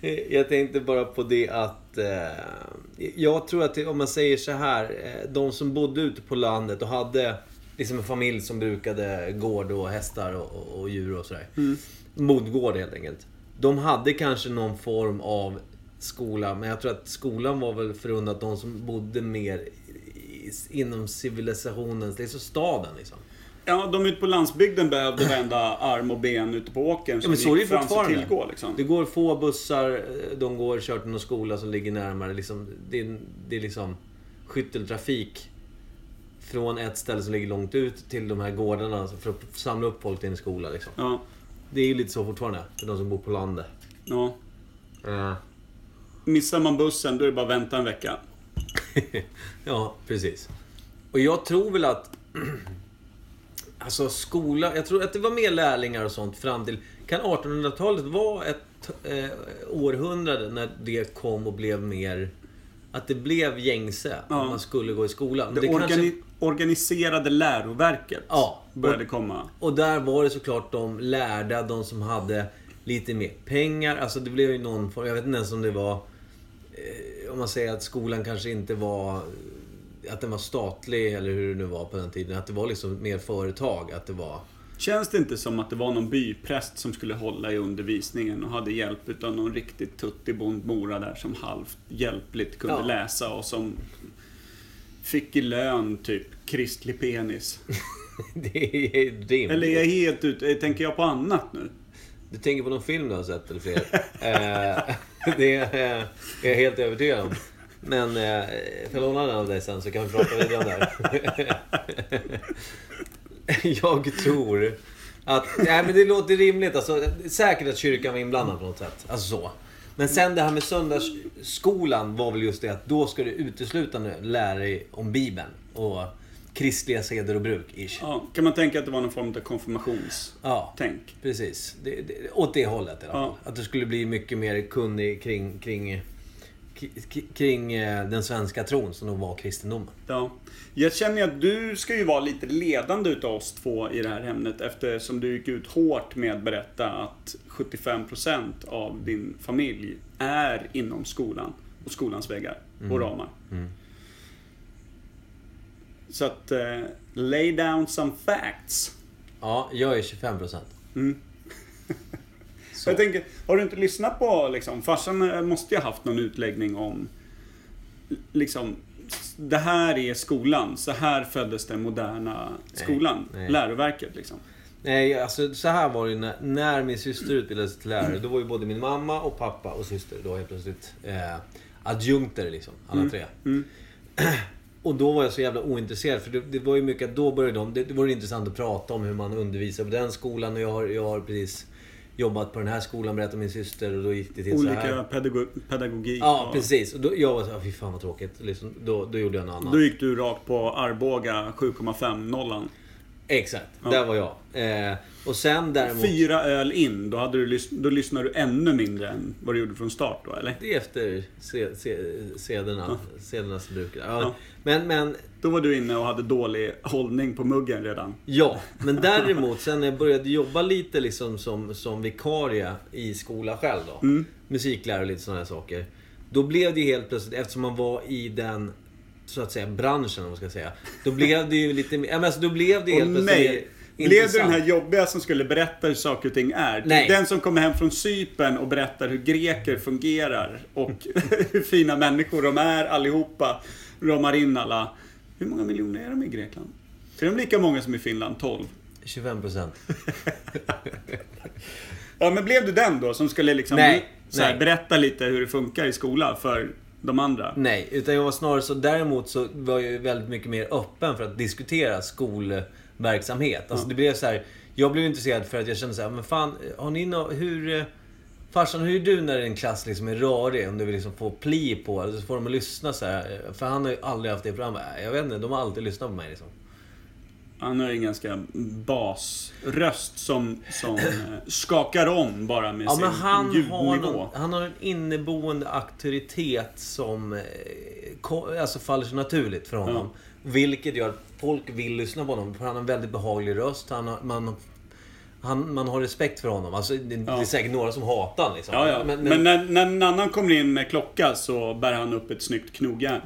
<laughs> jag tänkte bara på det att... eh, Jag tror att om man säger så här. eh, De som bodde ute på landet och hade liksom en familj som brukade gård och hästar och, och, och djur och sådär. Modgård helt enkelt. De hade kanske någon form av skola. Men jag tror att skolan var väl förunnat de som bodde mer inom civilisationens, liksom staden liksom. Ja, de ute på landsbygden behövde vända arm och ben ute på åkern. Ja, men så är det fortfarande. tillgå liksom. Det går få bussar, de går kört till någon skola som ligger närmare. Liksom, det, är, det är liksom skytteltrafik från ett ställe som ligger långt ut till de här gårdarna för att samla upp folk till en skola. Liksom. Ja, Det är ju lite så fortfarande för de som bor på landet. ja. Ja, Missar man bussen, då är det bara att vänta en vecka. <laughs> ja precis. Och jag tror väl att... <clears throat> Alltså skola, jag tror att det var mer lärlingar och sånt fram till... Kan 1800-talet vara ett eh, århundrade när det kom och blev mer... Att det blev gängse Ja. att man skulle gå i skolan. Det, Det organi- kanske, organiserade läroverket Ja. började komma. och där var det såklart de lärda, de som hade lite mer pengar. Alltså det blev ju någon form, jag vet inte ens om det var... Eh, om man säger att skolan kanske inte var... Att den var statlig eller hur det nu var på den tiden. Att det var liksom mer företag. Att det var... Känns det inte som att det var någon bypräst som skulle hålla i undervisningen och hade hjälp utav någon riktigt tuttig bondmora där som halvt hjälpligt kunde Ja. läsa och som fick i lön typ kristlig penis. <laughs> det är rimligt. Eller är jag helt ute? Tänker jag på annat nu? Du tänker på någon film du har sett eller fler? eh, <laughs> det är eh, jag helt övertygad om. Men eh, får jag låna den av dig sen så kan vi prata vidare om det här. <laughs> Jag tror att... Nej men det låter rimligt. Alltså, säkert att kyrkan var inblandad på något sätt. Alltså så. Men sen det här med söndagsskolan var väl just det att då ska du uteslutande lära dig om Bibeln. Och kristliga seder och bruk, ish. Ja, kan man tänka att det var någon form av konfirmationstänk? Ja. Precis. Det, det, åt det hållet i alla fall. Att du skulle bli mycket mer kunnig kring, kring, kring eh, den svenska tron som nog var kristendomen. Ja. Jag känner att du ska ju vara lite ledande utav oss två i det här ämnet eftersom du gick ut hårt med att berätta att 75% av din familj är inom skolan och skolans väggar och ramar. Så att, eh, lay down some facts. Ja, jag är 25 procent. <laughs> Så. Jag tänker, har du inte lyssnat på liksom, farsan eh, måste ju ha haft någon utläggning om liksom, det här är skolan, så här föddes den moderna skolan, nej. läroverket liksom. Nej, alltså så här var det ju när, när min syster utbildade sig till lärare. Då var ju både min mamma och pappa och syster då helt plötsligt eh, adjunkter liksom. Alla tre. <clears throat> Och då var jag så jävla ointresserad för det, det var ju mycket då började de... Det, det var intressant att prata om hur man undervisar på den skolan och jag har, jag har precis jobbat på den här skolan berättade min syster och då gick det till så här. Olika pedago pedagogik. Ja, och- precis. Och då, jag var så här, fy fan vad tråkigt. Liksom, då, då gjorde jag något annat. Då gick du rakt på Arboga 7,5 nollan. Exakt, Ja. där var jag. Eh, och sen däremot... Fyra öl in, då, hade du, då lyssnade du ännu mindre än vad du gjorde från start då, eller? Det är efter se, se, sederna, sedernas bruk. Ja. Ja. Men, men, Då var du inne och hade dålig hållning på muggen redan. ja. Men <laughs> däremot, sen när jag började jobba lite liksom som, som vikarie i skola själv då. Mm. Musiklärare och lite sådana här saker. Då blev det helt plötsligt, eftersom man var i den så att säga branschen om man ska säga. Då blev det ju lite mer, ja, alltså, då blev det helt plötsligt! Blev du den här jobbiga som skulle berätta hur saker och ting är? Nej. Den som kommer hem från Cypern och berättar hur greker fungerar och <laughs> hur fina människor de är allihopa. Ramar in alla. Hur många miljoner är de i Grekland? Är de lika många som i Finland? 12? 25 procent. <laughs> Ja, men blev du den då som skulle liksom Nej, så här, berätta lite hur det funkar i skolan för de andra? Nej, utan jag var snarare så... Däremot så var jag ju väldigt mycket mer öppen för att diskutera skolverksamhet. Alltså det blev så här... Jag blev intresserad för att jag kände så här, men fan, har ni nå hur... eh, Farsan, hur är du när en klass liksom är rörig? Om du vill liksom få pli på, eller så får de att lyssna så här. För han har ju aldrig haft det programmet. Jag vet inte, de har alltid lyssnat på mig liksom. Han har ju en ganska basröst som, som eh, skakar om bara med Ja, sin men han har, ljudnivå. någon, han har en inneboende auktoritet som eh, alltså faller så naturligt för honom. Vilket gör att folk vill lyssna på honom. Han har en väldigt behaglig röst. Han har, man, han, man har respekt för honom. Alltså, det, det är Ja. säkert några som hatar honom. Liksom. Ja, ja. Men, Men, men, när, när en annan kommer in med klocka så bär han upp ett snyggt knogjärn.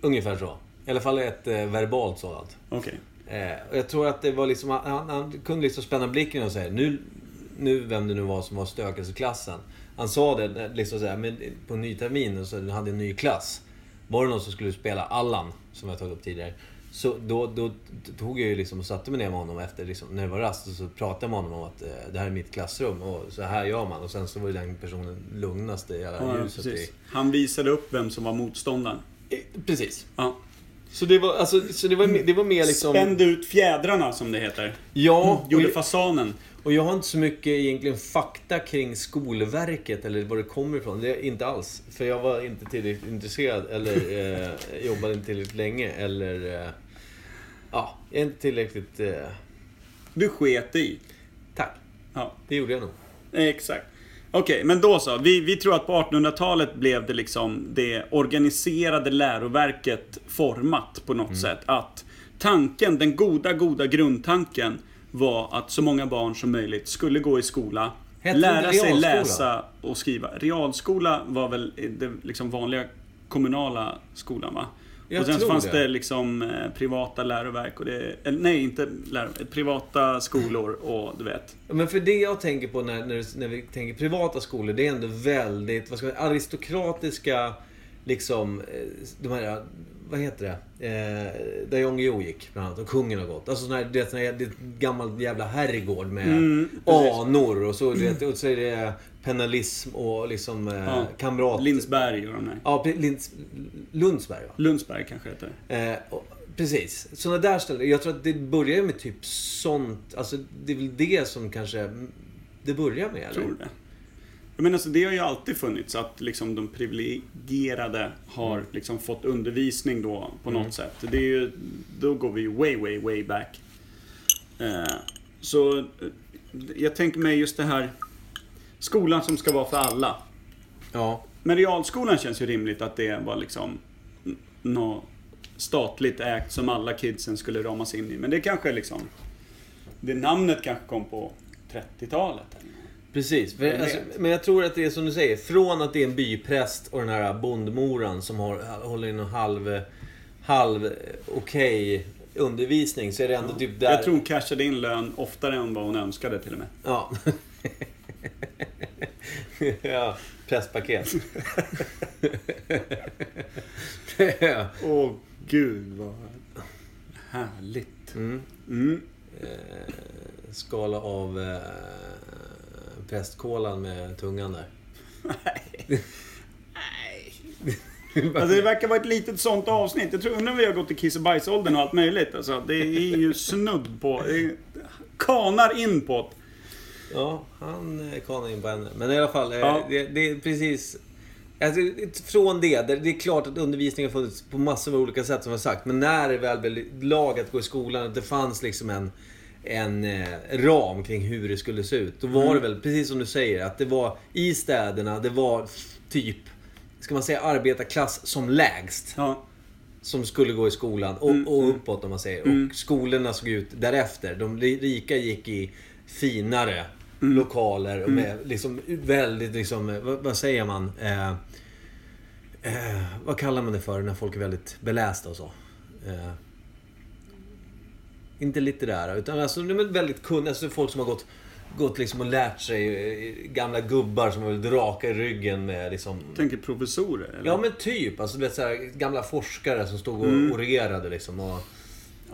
Ungefär så. I alla fall ett eh, verbalt sådant. Okej. Eh, och jag tror att det var liksom, han, han kunde liksom spänna blicken och säga nu, nu vem det nu var som var stökigast i klassen. Han sa det eh, liksom så här, men på ny termin och så hade en ny klass. Var det någon som skulle spela Allan, som jag tagit upp tidigare. Så då, då tog jag ju liksom och satte mig ner med honom efter, liksom, när det var rast. Och så pratade jag med honom om att eh, det här är mitt klassrum och så här gör man. Och sen så var ju den personen lugnaste i alla Ja, ljuset. precis. Han visade upp vem som var motståndaren. precis. Ja. Så det var, alltså, så det var, det var mer liksom... Spände ut fjädrarna som det heter. Ja, Gjorde och- fasanen. Och jag har inte så mycket egentligen fakta kring Skolverket eller var det kommer ifrån. Det är inte alls. För jag var inte tillräckligt intresserad eller <laughs> eh, jobbade inte tillräckligt länge eller... Eh, ja, jag är inte tillräckligt... Eh, Du sket i. tack. Ja, Det gjorde jag nog. exakt. Okej, men då så. Vi, vi tror att på 1800-talet blev det liksom det organiserade läroverket format på Mm. något sätt. Att tanken, den goda, goda grundtanken var att så många barn som möjligt skulle gå i skola, Hette lära sig läsa och skriva. Realskola var väl det liksom vanliga kommunala skolan va? Jag och sen tror fanns det. det liksom eh, privata läroverk och det... Eller, nej, inte läroverk. Privata skolor och du vet. Men för det jag tänker på när, när, när vi tänker privata skolor, det är ändå väldigt, vad ska man aristokratiska, liksom, eh, de här, vad heter det? Eh, där Jan Guillou gick bland annat, och kungen har gått. Alltså sån här, det är sån här, det gammalt jävla herrgård med Mm, anor och så, du vet, och så är det penalism och liksom eh, Ja. kamrat... Lindsberg och de där. Ja, Linds, Lundsberg va? Lundsberg kanske heter det. Eh, och, precis. Sådana där ställen. Jag tror att det börjar med typ sånt. Alltså det är väl det som kanske det börjar med eller? Tror det? Jag menar, alltså, det har ju alltid funnits att liksom, de privilegierade har Mm. liksom, fått undervisning då på något sätt. Det är ju, då går vi ju way, way, way back. Eh, så eh, jag tänker mig just det här skolan som ska vara för alla. Ja. Men realskolan känns ju rimligt att det var liksom något statligt ägt som alla kidsen skulle ramas in i. Men det kanske liksom... Det namnet kanske kom på 30-talet. Precis. Jag alltså, men jag tror att det är som du säger. Från att det är en bypräst och den här bondmoran som har, håller in en halv, halv okej undervisning. Så är det ändå typ där... Jag tror hon cashade in lön oftare än vad hon önskade till och med. Ja. <laughs> ja, presspaket. ja. <laughs> Åh gud vad härligt. Mm. Mm. Eh, skala av eh, prästkolan med tungan där. Alltså det verkar vara ett litet sånt avsnitt. Jag tror undrar om vi har gått i kiss och bajsåldern och allt möjligt. Alltså, det är ju snudd på... Kanar in på det. Ja, han eh, kanar in på henne. Men i alla fall, eh, Ja. det, det är precis... Alltså, från det, det, det är klart att undervisningen har funnits på massor av olika sätt som jag sagt. Men när det väl blev lag att gå i skolan, att det fanns liksom en, en eh, ram kring hur det skulle se ut. Då var Mm. det väl, precis som du säger, att det var i städerna, det var typ, ska man säga arbetarklass som lägst. Ja. Som skulle gå i skolan och, Mm, och mm. uppåt om man säger. Mm. Och skolorna såg ut därefter. De ri- rika gick i finare Mm. lokaler och med liksom väldigt liksom, vad, vad säger man? Eh, eh, vad kallar man det för när folk är väldigt belästa och så? Eh, inte litterära, utan alltså de är väldigt kunniga. Alltså folk som har gått, gått liksom och lärt sig. eh, Gamla gubbar som har väl raka i ryggen med liksom... Tänker professorer? Eller? Ja men typ. Alltså du vet så här, gamla forskare som stod och Mm. orerade liksom. Och,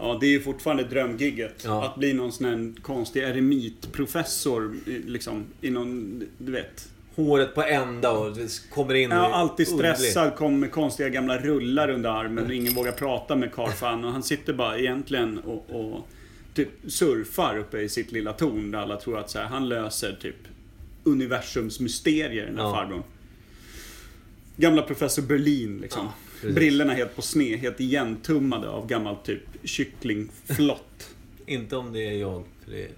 Ja, det är ju fortfarande drömgigget. Ja. Att bli någon sån här konstig eremitprofessor, liksom, i någon, du vet. Håret på ända och kommer in Ja, alltid stressad, kommer med konstiga gamla rullar under armen och ingen vågar prata med Karl fan och han sitter bara egentligen och, och typ surfar uppe i sitt lilla torn där alla tror att så här, han löser typ universums mysterier, den här Ja. farbrorn. Gamla professor Berlin liksom. Ja, precis. Brillorna helt på sned, helt igentummade av gammalt typ kycklingflott. Inte om det är jag, för det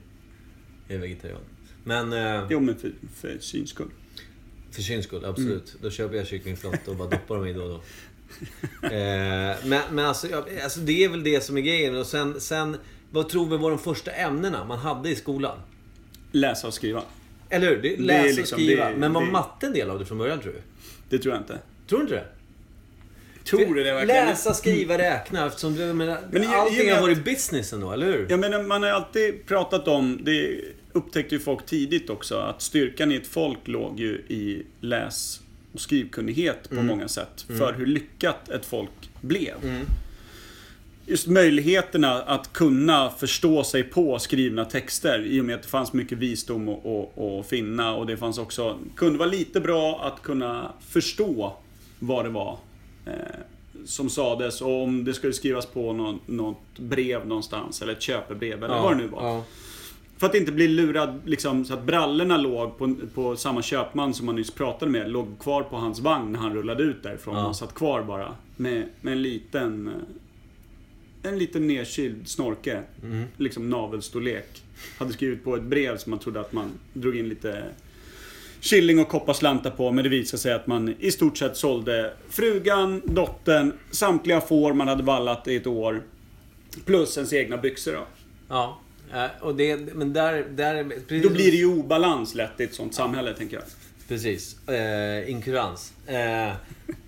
är vegetarian. Men eh, jo men för, för syns skull. För syns skull, absolut. Mm. Då köper jag kycklingflott och bara doppar dem i då och då. Eh, men men alltså, ja, alltså, det är väl det som är grejen. Och sen, sen, vad tror vi var de första ämnena man hade i skolan? läsa och skriva. Eller hur? Det, läsa och liksom- skriva. det- Men var det- matte en del av det från början tror du? Det tror jag inte. Tror du inte det? Tror du det verkligen? Läsa, skriva, räkna. Eftersom du, jag menar, Men och allting med har att- varit business ändå, eller hur? Jag menar, man har alltid pratat om, det upptäckte ju folk tidigt också, att styrkan i ett folk låg ju i läs och skrivkunnighet på många sätt. För hur lyckat ett folk blev. Just möjligheterna att kunna förstå sig på skrivna texter i och med att det fanns mycket visdom att, finna och det fanns också, kunde vara lite bra att kunna förstå vad det var eh, som sades och om det skulle skrivas på något, något brev någonstans eller ett köpebrev eller vad det nu var. Ja. För att inte bli lurad liksom, så att brallorna låg på, på samma köpman som man nyss pratade med. Låg kvar på hans vagn när han rullade ut därifrån. Ja. Och satt kvar bara. Med, med en liten... eh, En liten nedkyld snorke. Mm. Liksom navelstorlek. Hade skrivit på ett brev som man trodde att man drog in lite killing och kopparslantar på. Men det visade sig att man i stort sett sålde frugan, dottern, samtliga får man hade vallat i ett år. Plus ens egna byxor då. Ja. Eh, Och det, men där, där... Precis Då blir det ju obalans lätt i ett sånt samhälle, tänker jag. Precis. Eh, inkurans. Eh,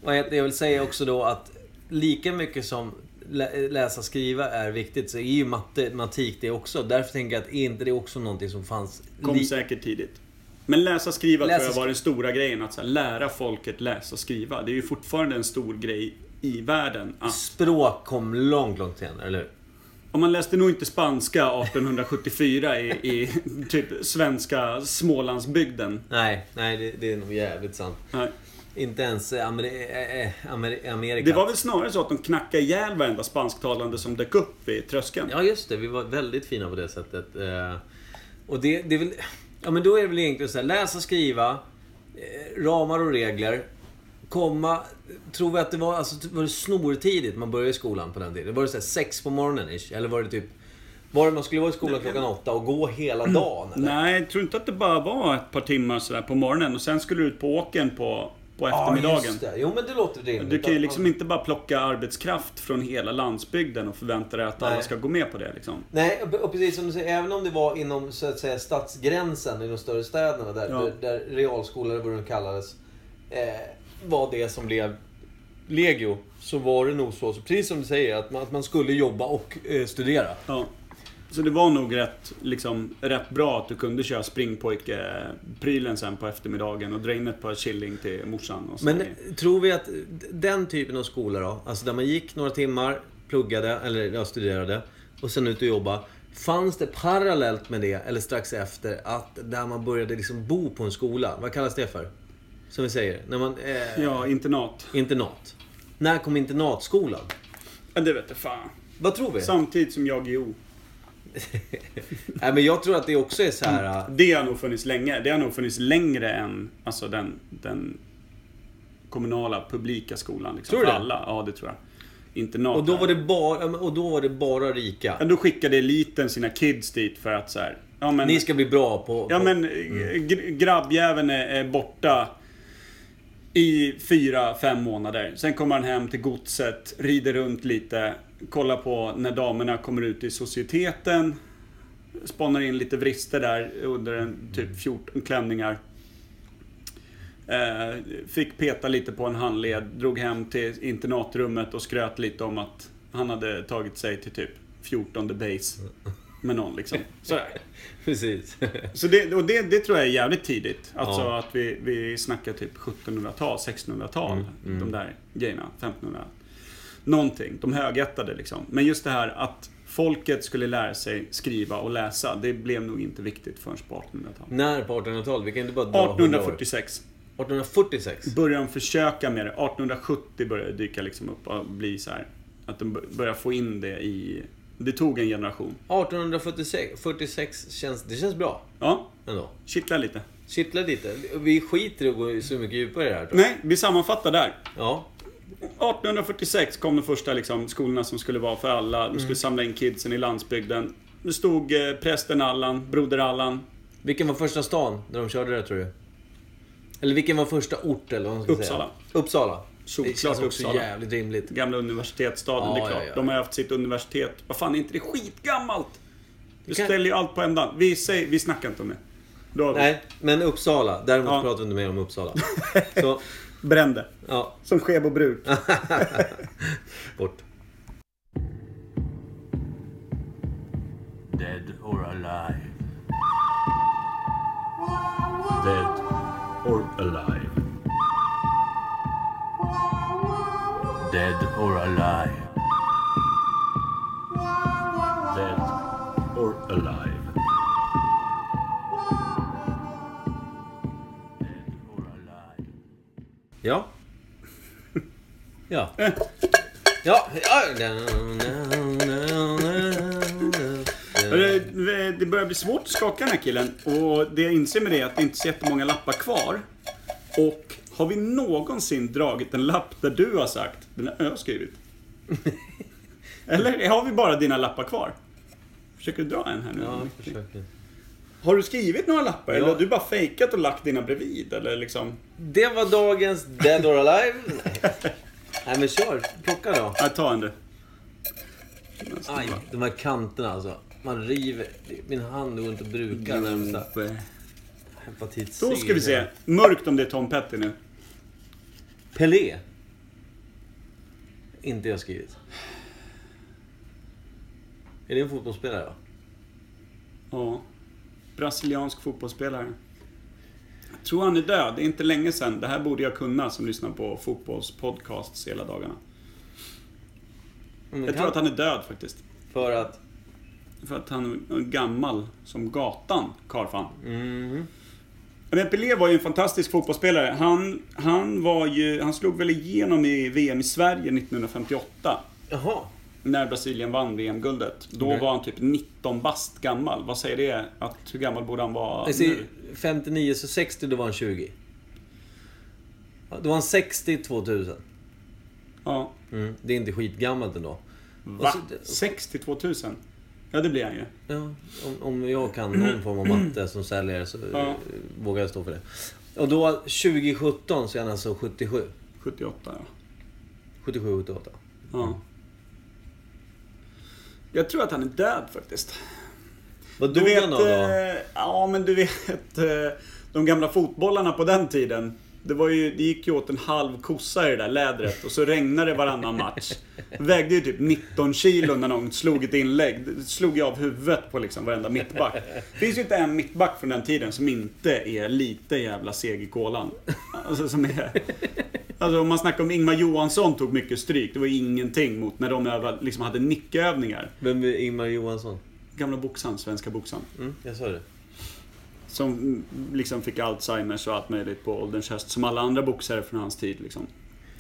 och jag vill säga också då att lika mycket som lä- läsa och skriva är viktigt så är ju matematik det också. Därför tänker jag att är inte det också någonting som fanns... Kom säkert tidigt. Men läsa och skriva Läsa tror jag var den stora grejen. Att här, lära folket läsa och skriva. Det är ju fortfarande en stor grej i världen. Att, Språk kom långt, långt senare, eller hur? Och man läste nog inte spanska 1874 i, i typ svenska Smålandsbygden. Nej, nej det, det är nog jävligt sant. Nej. Inte ens eh, Ameri- eh, eh, Ameri- Amerika. Det var väl snarare så att de knackade ihjäl varenda spansktalande som dök upp vid tröskeln. Ja, just det. Vi var väldigt fina på det sättet. Och det, det är väl... Ja, men då är det väl egentligen så här, läsa, skriva, ramar och regler. Komma... Tror vi att det var, alltså, var det snortidigt man började i skolan på den tiden? Var det så här sex på morgonen ish? Eller var det typ... Var det man skulle vara i skolan klockan åtta och gå hela dagen? Eller? Nej, jag tror inte att det bara var ett par timmar sådär på morgonen och sen skulle du ut på åkern på, på eftermiddagen. Ja, just det. Jo, men det låter rimligt. Du kan ju liksom inte bara plocka arbetskraft från hela landsbygden och förvänta dig att alla Nej. ska gå med på det liksom. Nej, och- precis som du säger, även om det var inom så att säga stadsgränsen i de större städerna där, Ja. där, där realskolor, vad det kallades, eh, var det som blev legio. Så var det nog så, så precis som du säger, att man, att man skulle jobba och eh, studera. Ja. Så det var nog rätt, liksom, rätt bra att du kunde köra springpojke-prylen sen på eftermiddagen och dra in ett par killing till morsan. Och så. Men tror vi att den typen av skola då, alltså där man gick några timmar, pluggade, eller ja, studerade, och sen ut och jobba. Fanns det parallellt med det, eller strax efter, att där man började liksom bo på en skola, vad kallas det för? Som vi säger, när man... Eh, Ja, internat. Internat. När kom internatskolan? Ja, det vet jag fan. Vad tror vi? Samtidigt som jag jo. <laughs> Nej, men jag tror att det också är så här... äh, Det har nog funnits länge. Det har nog funnits längre än alltså, den, den kommunala publika skolan. Liksom, Tror du för det? alla. Ja, det tror jag. Internat. Och då var det bara, ja, men- och då var det bara rika. Ja, då skickade eliten sina kids dit för att så här, ja men... Ni ska bli bra på... Ja på- men gr- grabbjäveln är, är borta i fyra, fem månader. Sen kommer han hem till godset, rider runt lite, kollar på när damerna kommer ut i societeten. Spanar in lite vrister där under en typ 14 klänningar. Eh, fick peta lite på en handled, drog hem till internatrummet och skröt lite om att han hade tagit sig till typ 14 base med någon liksom. Sådär. <laughs> Precis. <laughs> Så det, och det, det tror jag är jävligt tidigt. Alltså Ja. att vi, vi snackar typ 1700-tal, 1600-tal. Mm, De där grejerna. 1500. Någonting. De högättade liksom. Men just det här att folket skulle lära sig skriva och läsa. Det blev nog inte viktigt förrän på 1800-talet. När på 1800-talet? Vi kan inte bara dra 100 år. 1846 1846? började de försöka med det. 1870 började det dyka liksom upp och bli så här. Att de började få in det i... Det tog en generation. 1846 46 känns, det känns bra Ja, ändå. kittla lite. Kittla lite. Vi skiter i att gå så mycket djupare i det här. tror jag. Nej, vi sammanfattar där. Ja. 1846 kom de första liksom, skolorna som skulle vara för alla. De Mm. skulle samla in kidsen i landsbygden. Det stod eh, prästen Allan, broder Allan. Vilken var första stan när de körde det tror du? Eller vilken var första ort eller vad man ska Uppsala. säga? Uppsala. Solklart det känns också Uppsala. jävligt rimligt. Gamla universitetsstaden, Ja, det är klart. ja, ja. De har haft sitt universitet. Vad fan, är inte det skitgammalt? Du kan- ställer ju allt på ändan. Vi, säger, vi snackar inte om det. Då Nej, men Uppsala. Däremot Ja. pratar vi inte mer om Uppsala. <laughs> Så, brände. ja. Som Skebo bruk. <laughs> Bort. Dead or alive. Dead or alive. Dead or alive. Dead or alive. Dead or alive. Ja. Ja. Ja. ja. Det, det börjar bli svårt att skaka den här killen. Och det jag inser med det är att det inte är så jättemånga lappar kvar. Och har vi någonsin dragit en lapp där du har sagt den har jag skrivit? <laughs> Eller har vi bara dina lappar kvar? Försöker du dra en här nu? Ja, jag försöker. Har du skrivit några lappar? Ja. Eller har du bara fejkat och lagt dina bredvid? Eller liksom... Det var dagens Dead or Alive. Nej. <laughs> Nej men kör. Plocka då. Ja, ta en du. Aj, de här kanterna alltså. Man river. Min hand går inte att bruka närmsta. Hepatit C. Då ska vi se. Mörkt om det är Tom Petty nu. Pelé. Inte jag skrivit. Är det en fotbollsspelare då? Ja. Brasiliansk fotbollsspelare. Jag tror han är död. Det är inte länge sedan. Det här borde jag kunna som lyssnar på fotbollspodcasts hela dagarna. Mm, Jag tror att han är död faktiskt. För att... För att han är gammal som gatan, karlfan. Mhm. Men Pelé var ju en fantastisk fotbollsspelare. Han, han var ju... Han slog väl igenom i VM i Sverige 1958. Jaha. När Brasilien vann VM-guldet. Då Okej. var han typ 19 bast gammal. Vad säger det? Att, hur gammal borde han vara nu? 59 så 60 då var han 20. Ja, Då var han 60 2000. Ja. Mm. Det är inte skitgammalt ändå. Va? så- 62 000? Ja, det blir han ju. Ja, om, om jag kan någon form av matte som säljare så Ja. vågar jag stå för det. Och då 2017 så är han alltså 77. 78, ja. 77, 78. ja. Jag tror att han är död faktiskt. Vad Du dog vet, han av då? eh, ja men du vet, eh, de gamla fotbollarna på den tiden. Det, var ju, det gick ju åt en halv kossa i det där lädret och så regnade det varannan match. Vägde ju typ 19 kilo när någon slog ett inlägg. Det slog ju av huvudet på liksom varenda mittback. Det finns ju inte en mittback från den tiden som inte är lite jävla seg i kolan. Alltså som är... Alltså om man snackar om Ingmar Johansson tog mycket stryk. Det var ju ingenting mot när de öva- liksom hade nickövningar. Vem är Ingmar Johansson? Gamla boxaren, svenska boxaren. Mm, jag sa det. Som mm, liksom fick Alzheimers och allt möjligt på ålderns höst. Som alla andra boxare från hans tid liksom.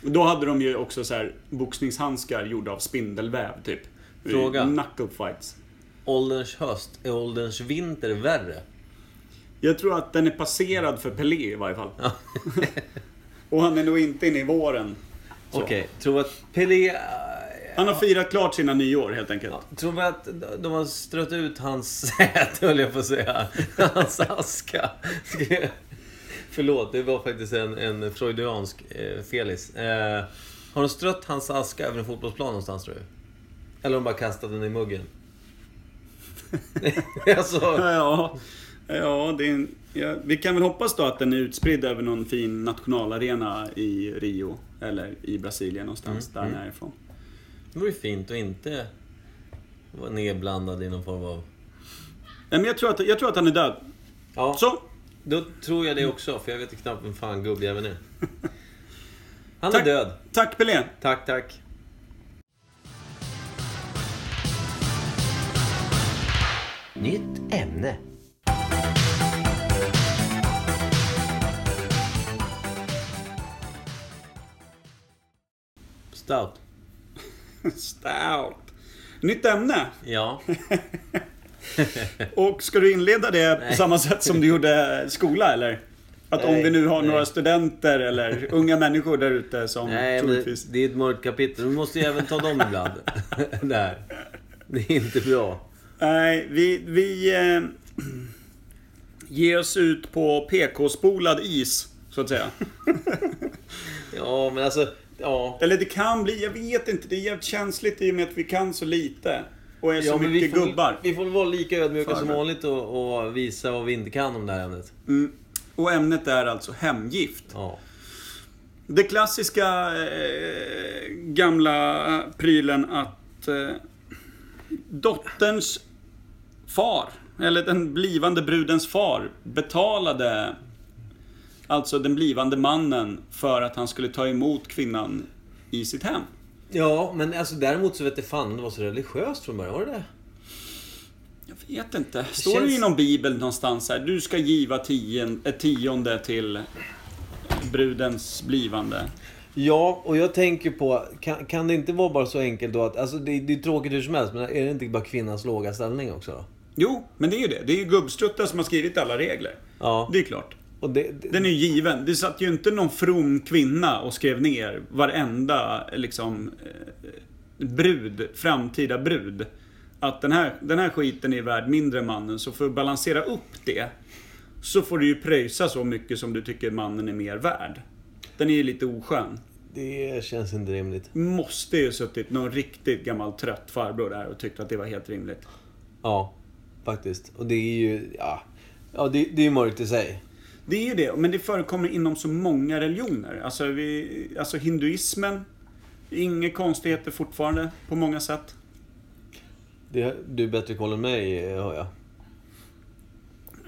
Då hade de ju också så här boxningshandskar gjorda av spindelväv typ. Fråga. Knuckle fights. Ålderns höst, är ålderns vinter värre? Jag tror att den är passerad för Pelé i varje fall. <laughs> och han är nog inte inne i våren. Okej, tror att Pelé... Han har firat klart sina nyår helt enkelt. Ja, tror vi att de har strött ut hans <laughs> säte, höll jag på att säga. Hans aska. Förlåt, det var faktiskt en, en freudiansk eh, felis. Eh, har de strött hans aska över en fotbollsplan någonstans tror du? Eller har de bara kastat den i muggen? <laughs> alltså, Ja, ja, det är en, ja, vi kan väl hoppas då att den är utspridd över någon fin nationalarena i Rio. Eller i Brasilien någonstans, Mm, där närifrån. Det vore fint att inte vara nedblandad i någon form av... Nej, men jag tror, att, jag tror att han är död. Ja, Så, då tror jag det också, för jag vet knappt vem fan gubbjäveln är. <laughs> Han Tack. är död. tack Pelé. Tack, tack. Nytt ämne. Stout. <laughs> Stout. Nytt ämne. Ja. <laughs> Och ska du inleda det på samma sätt som du gjorde skola eller? Att om vi nu har nej. några studenter eller unga människor där ute som Nej, troligtvis... det är ett mörkt kapitel. Vi måste ju även ta dem ibland. <laughs> Där. Det är inte bra. Nej, vi, vi eh, <clears throat> ger oss ut på PK-spolad is, så att säga. Ja, men alltså... Ja. Eller det kan bli, jag vet inte. Det är jävligt känsligt i och med att vi kan så lite. och är så Ja, men vi mycket får, gubbar. vi får vara lika ödmjuka som vanligt och, och visa vad vi inte kan om det här ämnet. Mm. Och ämnet är alltså hemgift. Ja. Det klassiska eh, gamla prylen att eh, dotterns far, eller den blivande brudens far, betalade alltså den blivande mannen för att han skulle ta emot kvinnan i sitt hem. Ja, men alltså däremot så vet jag fan det var så religiöst från början. Var det det? Jag vet inte. Står det känns- i någon bibel någonstans här, du ska giva ett tionde till brudens blivande. Ja, och jag tänker på, kan, kan det inte vara bara så enkelt då att, alltså det, det är tråkigt hur som helst, men är det inte bara kvinnans låga ställning också då? Jo, men det är ju det. Det är ju gubbstruttar som har skrivit alla regler. Ja. Det är klart. Det, det, Den är ju given. Det satt ju inte någon from kvinna och skrev ner varenda liksom eh, brud, framtida brud. Att den här, den här skiten är värd mindre än mannen, så för att balansera upp det så får du ju pröjsa så mycket som du tycker mannen är mer värd. Den är ju lite oskön. det känns inte rimligt. Måste ju suttit någon riktigt gammal trött farbror där och tyckt att det var helt rimligt. Ja, faktiskt. Och det är ju, ja. Ja, det, det är ju mörkt i sig. Det är ju det, men det förekommer inom så många religioner. Alltså, vi, alltså hinduismen, inga konstigheter fortfarande på många sätt. Det, du är bättre koll än mig, hör jag.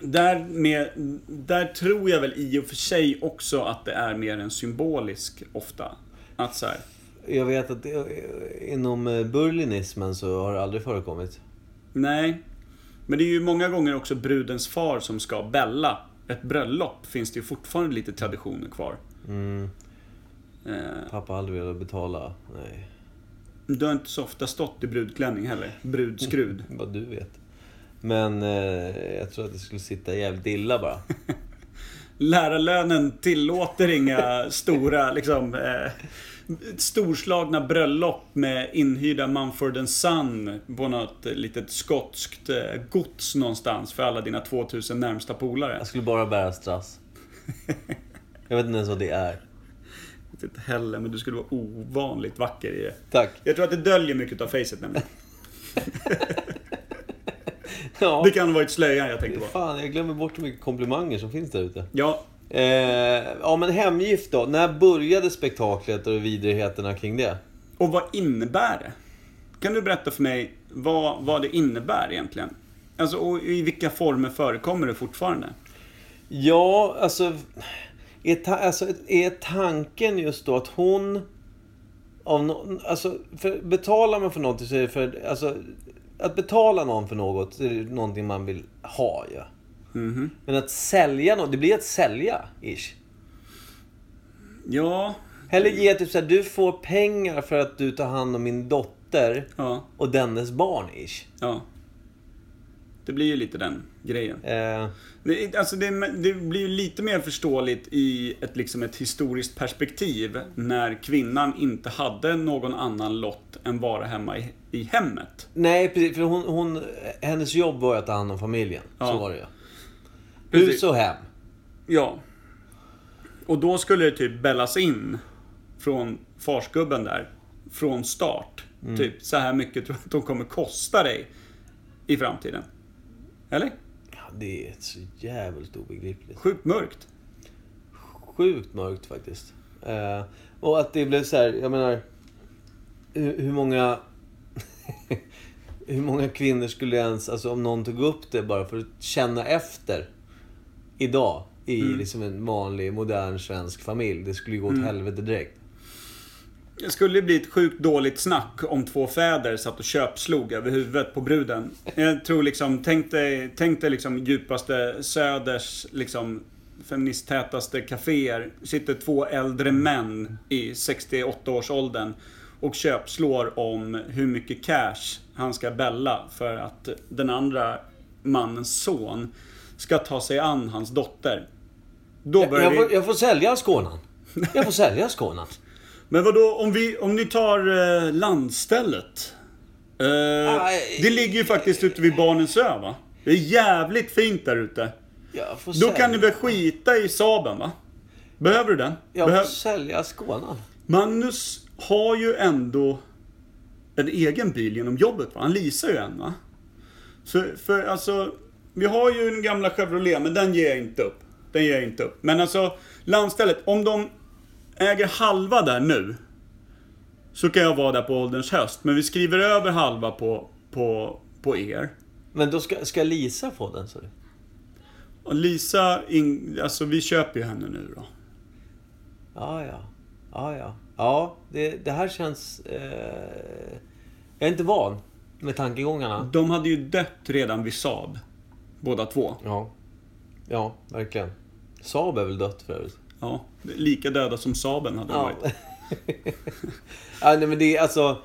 Där, med, där tror jag väl i och för sig också att det är mer en symbolisk ofta. Att så här, Jag vet att det, inom eh, burlinismen så har det aldrig förekommit. nej. Men det är ju många gånger också brudens far som ska bälla. Ett bröllop finns det ju fortfarande lite traditioner kvar. Mm, Eh, pappa har aldrig velat betala. Nej, du har inte så ofta stått i brudklänning heller. Brudskrud. <laughs> vad du vet. Men eh, jag tror att det skulle sitta jävligt illa bara. <laughs> Lärarlönen tillåter inga stora, liksom, eh, storslagna bröllop med inhyrda Mumford Son på något litet skotskt eh, gods någonstans för alla dina 2000 närmsta polare. Jag skulle bara bära strass. Jag vet inte ens vad det är. Jag vet inte heller, men du skulle vara ovanligt vacker i det. Tack. Jag tror att det döljer mycket av facet nämligen. <laughs> Ja. Det kan ha varit slöjan jag tänkte på. Fan, jag glömmer bort hur mycket komplimanger som finns där ute. Ja, Eh, ja, men hemgift då. När började spektaklet och vidrigheterna kring det? och vad innebär det? Kan du berätta för mig vad, vad det innebär egentligen? Alltså, och i vilka former förekommer det fortfarande? Ja, alltså... Är, ta, alltså, är tanken just då att hon... Av no, alltså, betalar man för något så är det för... Alltså, att betala någon för något är någonting man vill ha ju. Mhm. Men att sälja något, det blir att sälja, ish. Ja, Eller ge typ såhär, du får pengar för att du tar hand om min dotter ja, och dennes barn, ish. ja. Det blir ju lite den grejen. Eh, Det, alltså det, det blir ju lite mer förståeligt i ett, liksom ett historiskt perspektiv när kvinnan inte hade någon annan lott än vara hemma i, i hemmet. nej, precis. För hon, hon, hennes jobb var att ta hand om familjen. Ja. Så var det ju. Precis. Hus och hem. Ja. Och då skulle det typ bällas in från farsgubben där. Från start. Typ så här mycket tror jag att de kommer kosta dig i framtiden. Eller? Det är så jävligt obegripligt. Sjukt mörkt. Sjukt mörkt faktiskt. Eh, och att det blev så här, jag menar... Hur, hur många... <laughs> hur många kvinnor skulle ens, alltså om någon tog upp det bara för att känna efter idag i liksom en vanlig modern svensk familj. Det skulle ju gå åt helvete direkt. Det skulle bli ett sjukt dåligt snack om två fäder satt och köpslog över huvudet på bruden. Jag tror liksom, tänk dig, tänk dig liksom djupaste söders liksom feministtätaste kaféer. Sitter två äldre män i 68-årsåldern och köpslår om hur mycket cash han ska bälla för att den andra mannens son ska ta sig an hans dotter. Då Jag, börjar jag, vi... får, jag får sälja Skånan. Jag får sälja Skånan. Men vad då om, vi, om ni tar eh, landstället? Eh, det ligger ju faktiskt ute vid Barnens ö va? Det är jävligt fint där ute. Jag får Då kan ni väl skita i Saben va? Behöver du den? jag Behöv... får sälja Skånan. Magnus har ju ändå en egen bil genom jobbet. Va? Han leasar ju en va. Så för alltså, vi har ju den gamla Chevrolet, men den ger jag inte upp. Den ger jag inte upp. Men alltså, landstället, om de äger halva där nu. Så kan jag vara där på ålderns höst. Men vi skriver över halva på, på, på er. Men då ska, ska Lisa få den, så du? Och Lisa, in, alltså vi köper ju henne nu då. Ja, ja. Ja, ja. Ja, det, det här känns... Eh, jag är inte van med tankegångarna. De hade ju dött redan vid Saab. Båda två. Ja. Ja, verkligen. Saab är väl dött för övrigt? Ja, lika döda som Saaben hade de Ja. varit. <laughs> ja, nej, men det är alltså...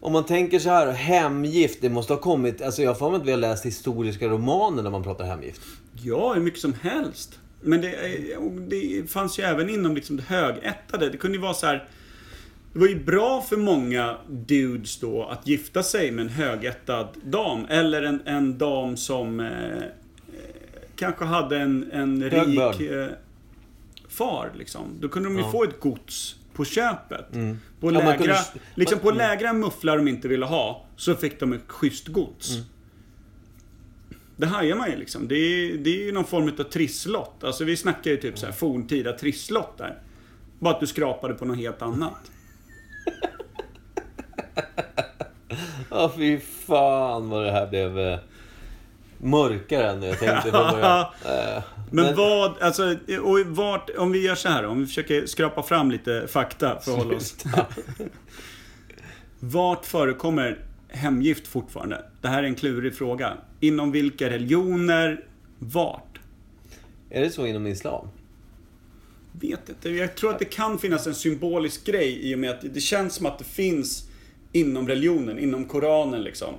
Om man tänker så här, hemgift, det måste ha kommit... Alltså jag har att vi har läst historiska romaner när man pratar hemgift. Ja, hur mycket som helst. Men det, och det fanns ju även inom liksom det högättade. Det kunde ju vara så här. Det var ju bra för många dudes då att gifta sig med en högättad dam. Eller en, en dam som eh, eh, kanske hade en, en rik börd. Far. Liksom. Då kunde de ju Ja. få ett gods på köpet. På, Ja, man lägra, kunde- liksom på man- lägre mufflar de inte ville ha, så fick de ett schysst gods. Mm. Det hajar man ju liksom. Det är, det är ju någon form av trisslott. Alltså vi snackar ju typ så här forntida trisslott där. Bara att du skrapade på något helt annat. <laughs> Ja, fy fan vad det här blev eh, mörkare än jag tänkte från början. <laughs> Eh, Men, vad, alltså, och vart, om vi gör så här om vi försöker skrapa fram lite fakta för att hålla oss. <laughs> Vart förekommer hemgift fortfarande? Det här är en klurig fråga. Inom vilka religioner? Vart? Är det så inom islam? Vet inte. Jag tror att det kan finnas en symbolisk grej i och med att det känns som att det finns inom religionen, inom Koranen liksom.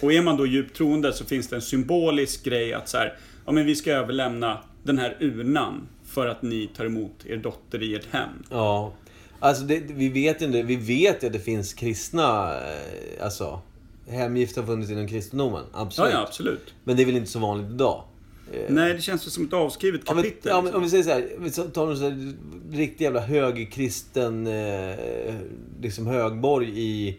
Och är man då djupt troende så finns det en symbolisk grej att så här, ja men vi ska överlämna den här urnan för att ni tar emot er dotter i ert hem. Ja. Alltså det, vi vet ju inte, vi vet ju att det finns kristna, eh, alltså hemgift har funnits inom kristendomen. Ja, Absolut. ja, absolut. Men det är väl inte så vanligt idag? Eh, Nej, det känns ju som ett avskrivet Om vi, kapitel. ja, men liksom. om vi säger så här, vi tar en sån riktig jävla högerkristen eh, liksom högborg i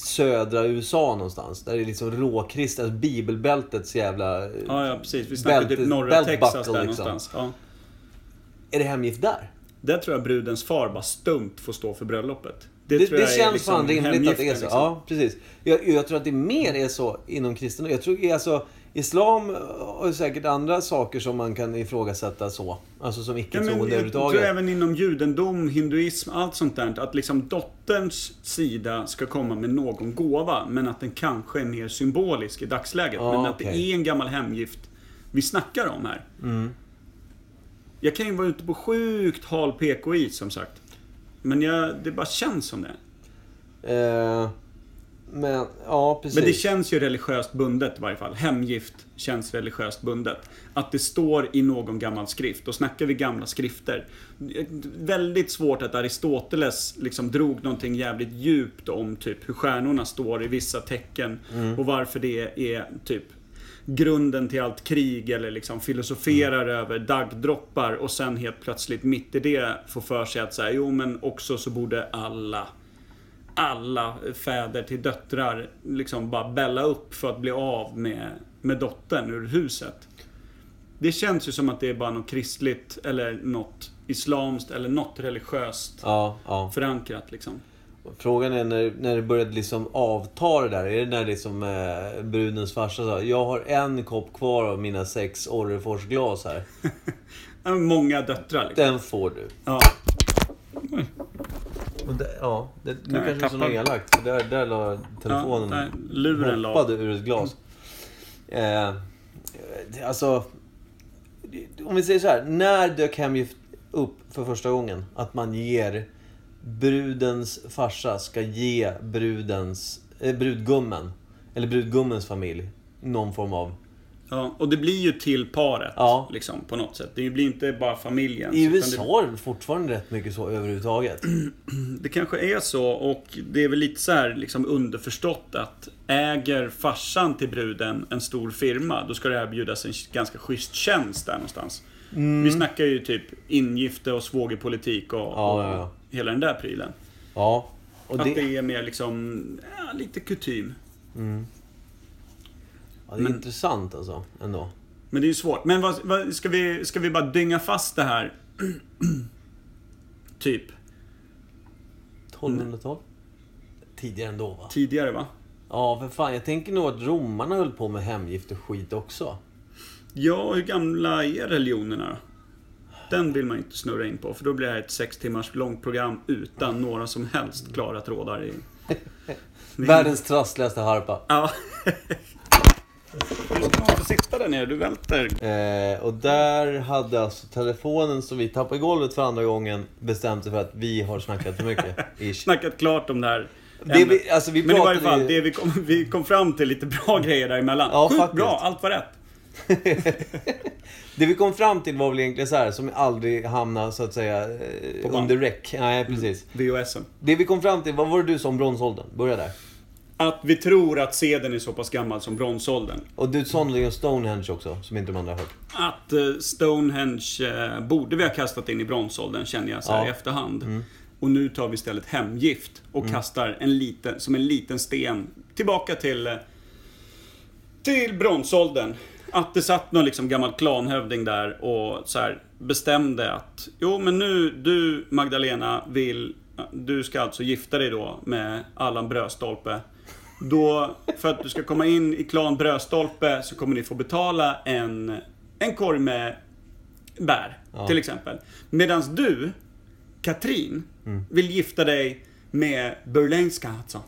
södra USA någonstans. Där det är liksom råkristen, alltså bibelbältets jävla... Ja, ja, precis. Vi snackar Bälte- typ norra Texas buckle, där liksom. någonstans. Ja. Är det hemgift där? Där tror jag brudens far bara stumt får stå för bröllopet. Det, Det, det känns liksom fan rimligt att det är så. liksom. Ja, precis. Jag, jag tror att det mer är så inom kristendom. Jag tror alltså, Islam har säkert andra saker som man kan ifrågasätta så. Alltså som Ja, men icke-troende jag tror överhuvudtaget. även inom judendom, hinduism, allt sånt där. Att liksom dotterns sida ska komma med någon gåva. Men att den kanske är mer symbolisk i dagsläget. Ja, men att det okej. är en gammal hemgift vi snackar om här. Mm. Jag kan ju vara ute på sjukt hal PKI som sagt. Men jag, det bara känns som det. Eh, men, ja precis. Men det känns ju religiöst bundet i varje fall. Hemgift känns religiöst bundet. Att det står i någon gammal skrift. Då snackar vi gamla skrifter. Väldigt svårt att Aristoteles liksom drog någonting jävligt djupt om typ hur stjärnorna står i vissa tecken. Och varför det är typ grunden till allt krig eller liksom filosoferar över daggdroppar och sen helt plötsligt mitt i det får för sig att säga jo men också så borde alla alla fäder till döttrar liksom bara bälla upp för att bli av med, med dottern ur huset. Det känns ju som att det är bara något kristligt eller något islamskt eller något religiöst Ja, ja. förankrat liksom. Frågan är när, när det började liksom avta det där. Är det när liksom eh, brudens farsa sa Jag har en kopp kvar av mina sex Orreforsglas här. <laughs> Många döttrar liksom. Den får du. Ja. Det, ja, det, nu kanske det är så elakt. För där, där la telefonen... Ja, där, luren la. hoppade ur ett glas. Eh, alltså... Om vi säger så här. När dök hemgift upp för första gången? Att man ger brudens farsa ska ge brudens, eh, brudgummen, eller brudgummens familj, någon form av... Ja, och det blir ju till paret Ja. liksom på något sätt. Det blir inte bara familjen. I USA är det fortfarande rätt mycket så överhuvudtaget. <clears throat> Det, kanske är så och det är väl lite så här liksom underförstått att äger farsan till bruden en stor firma, då ska det erbjudas en ganska schysst tjänst där någonstans. Vi snackar ju typ ingifte och svågerpolitik och, Ja, och hela den där prylen. Ja. Och Att det, det är mer liksom, ja, lite kutym. Ja, det är men- intressant alltså, ändå. Men det är ju svårt. Men vad, vad, ska, vi, ska vi bara dynga fast det här? <clears throat> typ 1200-tal? Tidigare ändå va? tidigare va? Ja, för fan. Jag tänker nog att romarna höll på med hemgift och skit också. Ja, hur gamla är religionerna då? Den vill man inte snurra in på, för då blir det här ett sex timmars långt program utan några som helst klara trådar i... <laughs> Världens trassligaste harpa. Ja. <laughs> Du ska inte sitta där nere, du välter. Eh, och där hade alltså telefonen som vi tappade i golvet för andra gången bestämt sig för att vi har snackat för mycket. <laughs> Snackat klart om det här Det vi, alltså vi Men i varje fall, det vi kom, vi kom fram till lite bra <laughs> grejer däremellan. Ja, Sjukt bra, allt var rätt. <laughs> Det vi kom fram till var väl egentligen så här, som aldrig hamnade så att säga På under räck. Nej, precis. VHSen. Det vi kom fram till, vad var det du sa om bronsåldern? Börja där. Att vi tror att seden är så pass gammal som bronsåldern. Och du sa någonting om Stonehenge också, som inte de andra har hört. Att eh, Stonehenge eh, borde vi ha kastat in i bronsåldern känner jag så här i efterhand. Mm. Och nu tar vi istället hemgift och kastar en liten, som en liten sten tillbaka till, eh, till bronsåldern. Att det satt någon liksom gammal klanhövding där och så här bestämde att Jo men nu, du Magdalena vill Du ska alltså gifta dig då med Allan Bröstolpe. Då, för att du ska komma in i klan Bröstolpe så kommer ni få betala en, en korg med bär, Ja. till exempel. Medan du, Katrin, Mm. vill gifta dig med Burlenska alltså.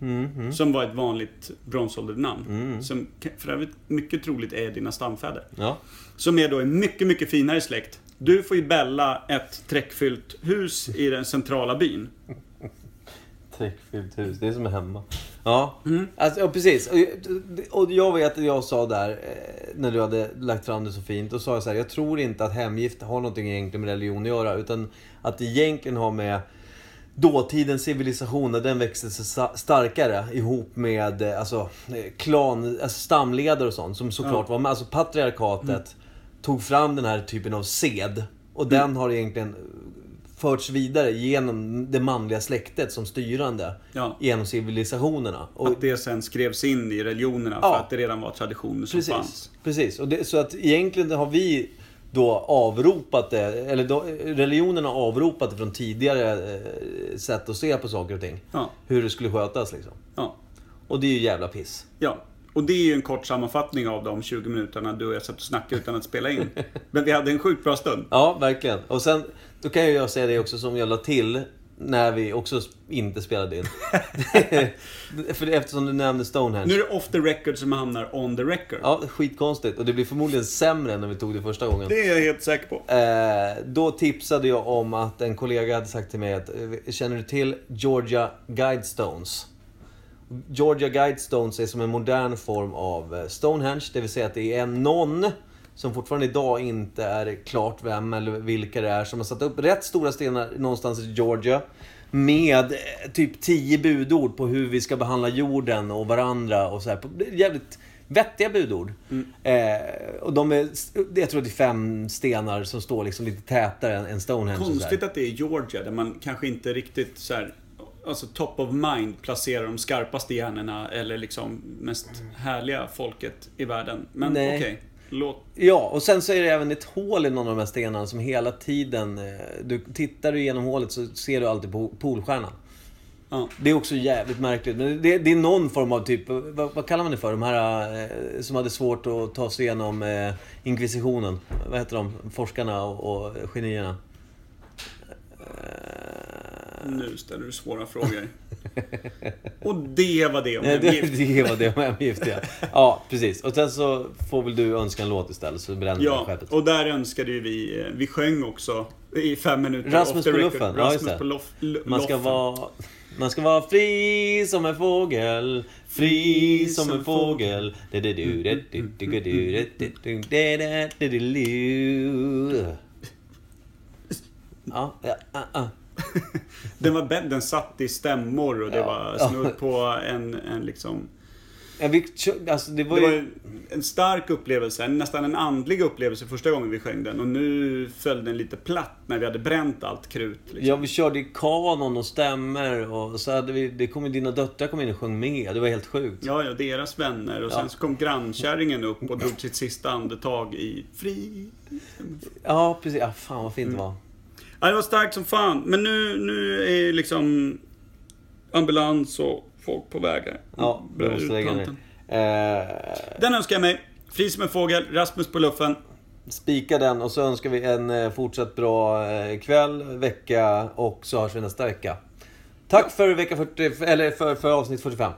Mm, Som var ett vanligt bronsåldernamn. Som ka- för övrigt mycket troligt är dina stamfäder. Ja. Som är då en mycket, mycket finare släkt. Du får ju bälla ett träckfyllt hus i den centrala byn. Träckfyllt hus, det är som hemma. Ja, Mm. alltså, ja precis. Och, och jag vet att jag sa där, eh, när du hade lagt fram det så fint, då sa jag så här, jag tror inte att hemgift har någonting egentligen med religion att göra, utan att det egentligen har med dåtidens civilisation, när den växte sig starkare ihop med eh, alltså, eh, klan, alltså stamledare och sånt, som såklart var med. Alltså patriarkatet tog fram den här typen av sed. Och den har egentligen förts vidare genom det manliga släktet som styrande. Ja. Genom civilisationerna. Och Att det sen skrevs in i religionerna Ja. för att det redan var traditioner som Precis. fanns. Precis. Och det, så att egentligen har vi då avropat det, eller då, religionen har avropat det från tidigare eh, sätt att se på saker och ting. Ja. Hur det skulle skötas liksom. Ja. Och det är ju jävla piss. Ja. Och det är ju en kort sammanfattning av de 20 minuterna du och jag satt och snackade utan att spela in. Men vi hade en sjukt bra stund. Ja, verkligen. Och sen, då kan ju jag säga det också som jag la till när vi också inte spelade in. <laughs> För eftersom du nämnde Stonehenge. Nu är det off the record som hamnar on the record. Ja, skitkonstigt. Och det blir förmodligen sämre än när vi tog det första gången. Det är jag helt säker på. Eh, då tipsade jag om att en kollega hade sagt till mig att eh, Känner du till Georgia Guidestones? Georgia Guidestones är som en modern form av eh, Stonehenge. Det vill säga att det är någon som fortfarande idag inte är klart vem eller vilka det är som har satt upp rätt stora stenar någonstans i Georgia. Med eh, typ 10 budord på hur vi ska behandla jorden och varandra och så här. Jävligt vettiga budord. Eh, och de är, jag tror att det är fem stenar som står liksom lite tätare än- Stonehenge. Konstigt att det är Georgia där man kanske inte riktigt så här, alltså top of mind placerar de skarpaste hjärnorna eller liksom mest härliga folket i världen. Men okej, låt... Ja, och sen så är det även ett hål i någon av de här stenarna som hela tiden... eh, Du, tittar du genom hålet så ser du alltid på Polstjärnan. Ja. Det är också jävligt märkligt. Men det, det är någon form av typ... Vad, vad kallar man det för? De här eh, som hade svårt att ta sig igenom eh, inkvisitionen. Vad heter de? Forskarna och, och genierna. Eh, Nu ställer du svåra frågor. Och det var det om Nej, det, hemgift. det var det med hemgift, ja. Ja, precis. Och sen så får väl du önska en låt istället, så bränner Ja, skeppet. och där önskade ju vi, eh, vi sjöng också i fem minuter Rasmus på luffen, ja, Rasmus det. på loff, l- Man ska, loffen. vara, man ska vara fri som en fågel. Fri som en fågel. Ja, ja, ja, ja. <laughs> Den var den satt i stämmor och det Ja. var snudd på en, en liksom Ja, vi, alltså, det var Det var ju... ju en stark upplevelse, nästan en andlig upplevelse första gången vi sjöng den. Och nu föll den lite platt när vi hade bränt allt krut. Liksom. Ja, vi körde i kanon och stämmer och så hade vi... Det kom dina döttrar kom in och sjöng med. Det var helt sjukt. Ja, ja, deras vänner. Och sen Ja. så kom grannkärringen upp och drog sitt sista andetag i fri. Ja, precis. Ja, fan vad fint Mm. det var. Ja, det var starkt som fan. Men nu, nu är liksom ambulans och folk på väg här. Ja, Börjar måste lägga ner. Eh, Den önskar jag mig. Fri som en fågel, Rasmus på luffen. spika den och så önskar vi en eh, fortsatt bra eh, kväll, vecka och så hörs vi nästa vecka. Tack för vecka 40, eller för, för avsnitt 45.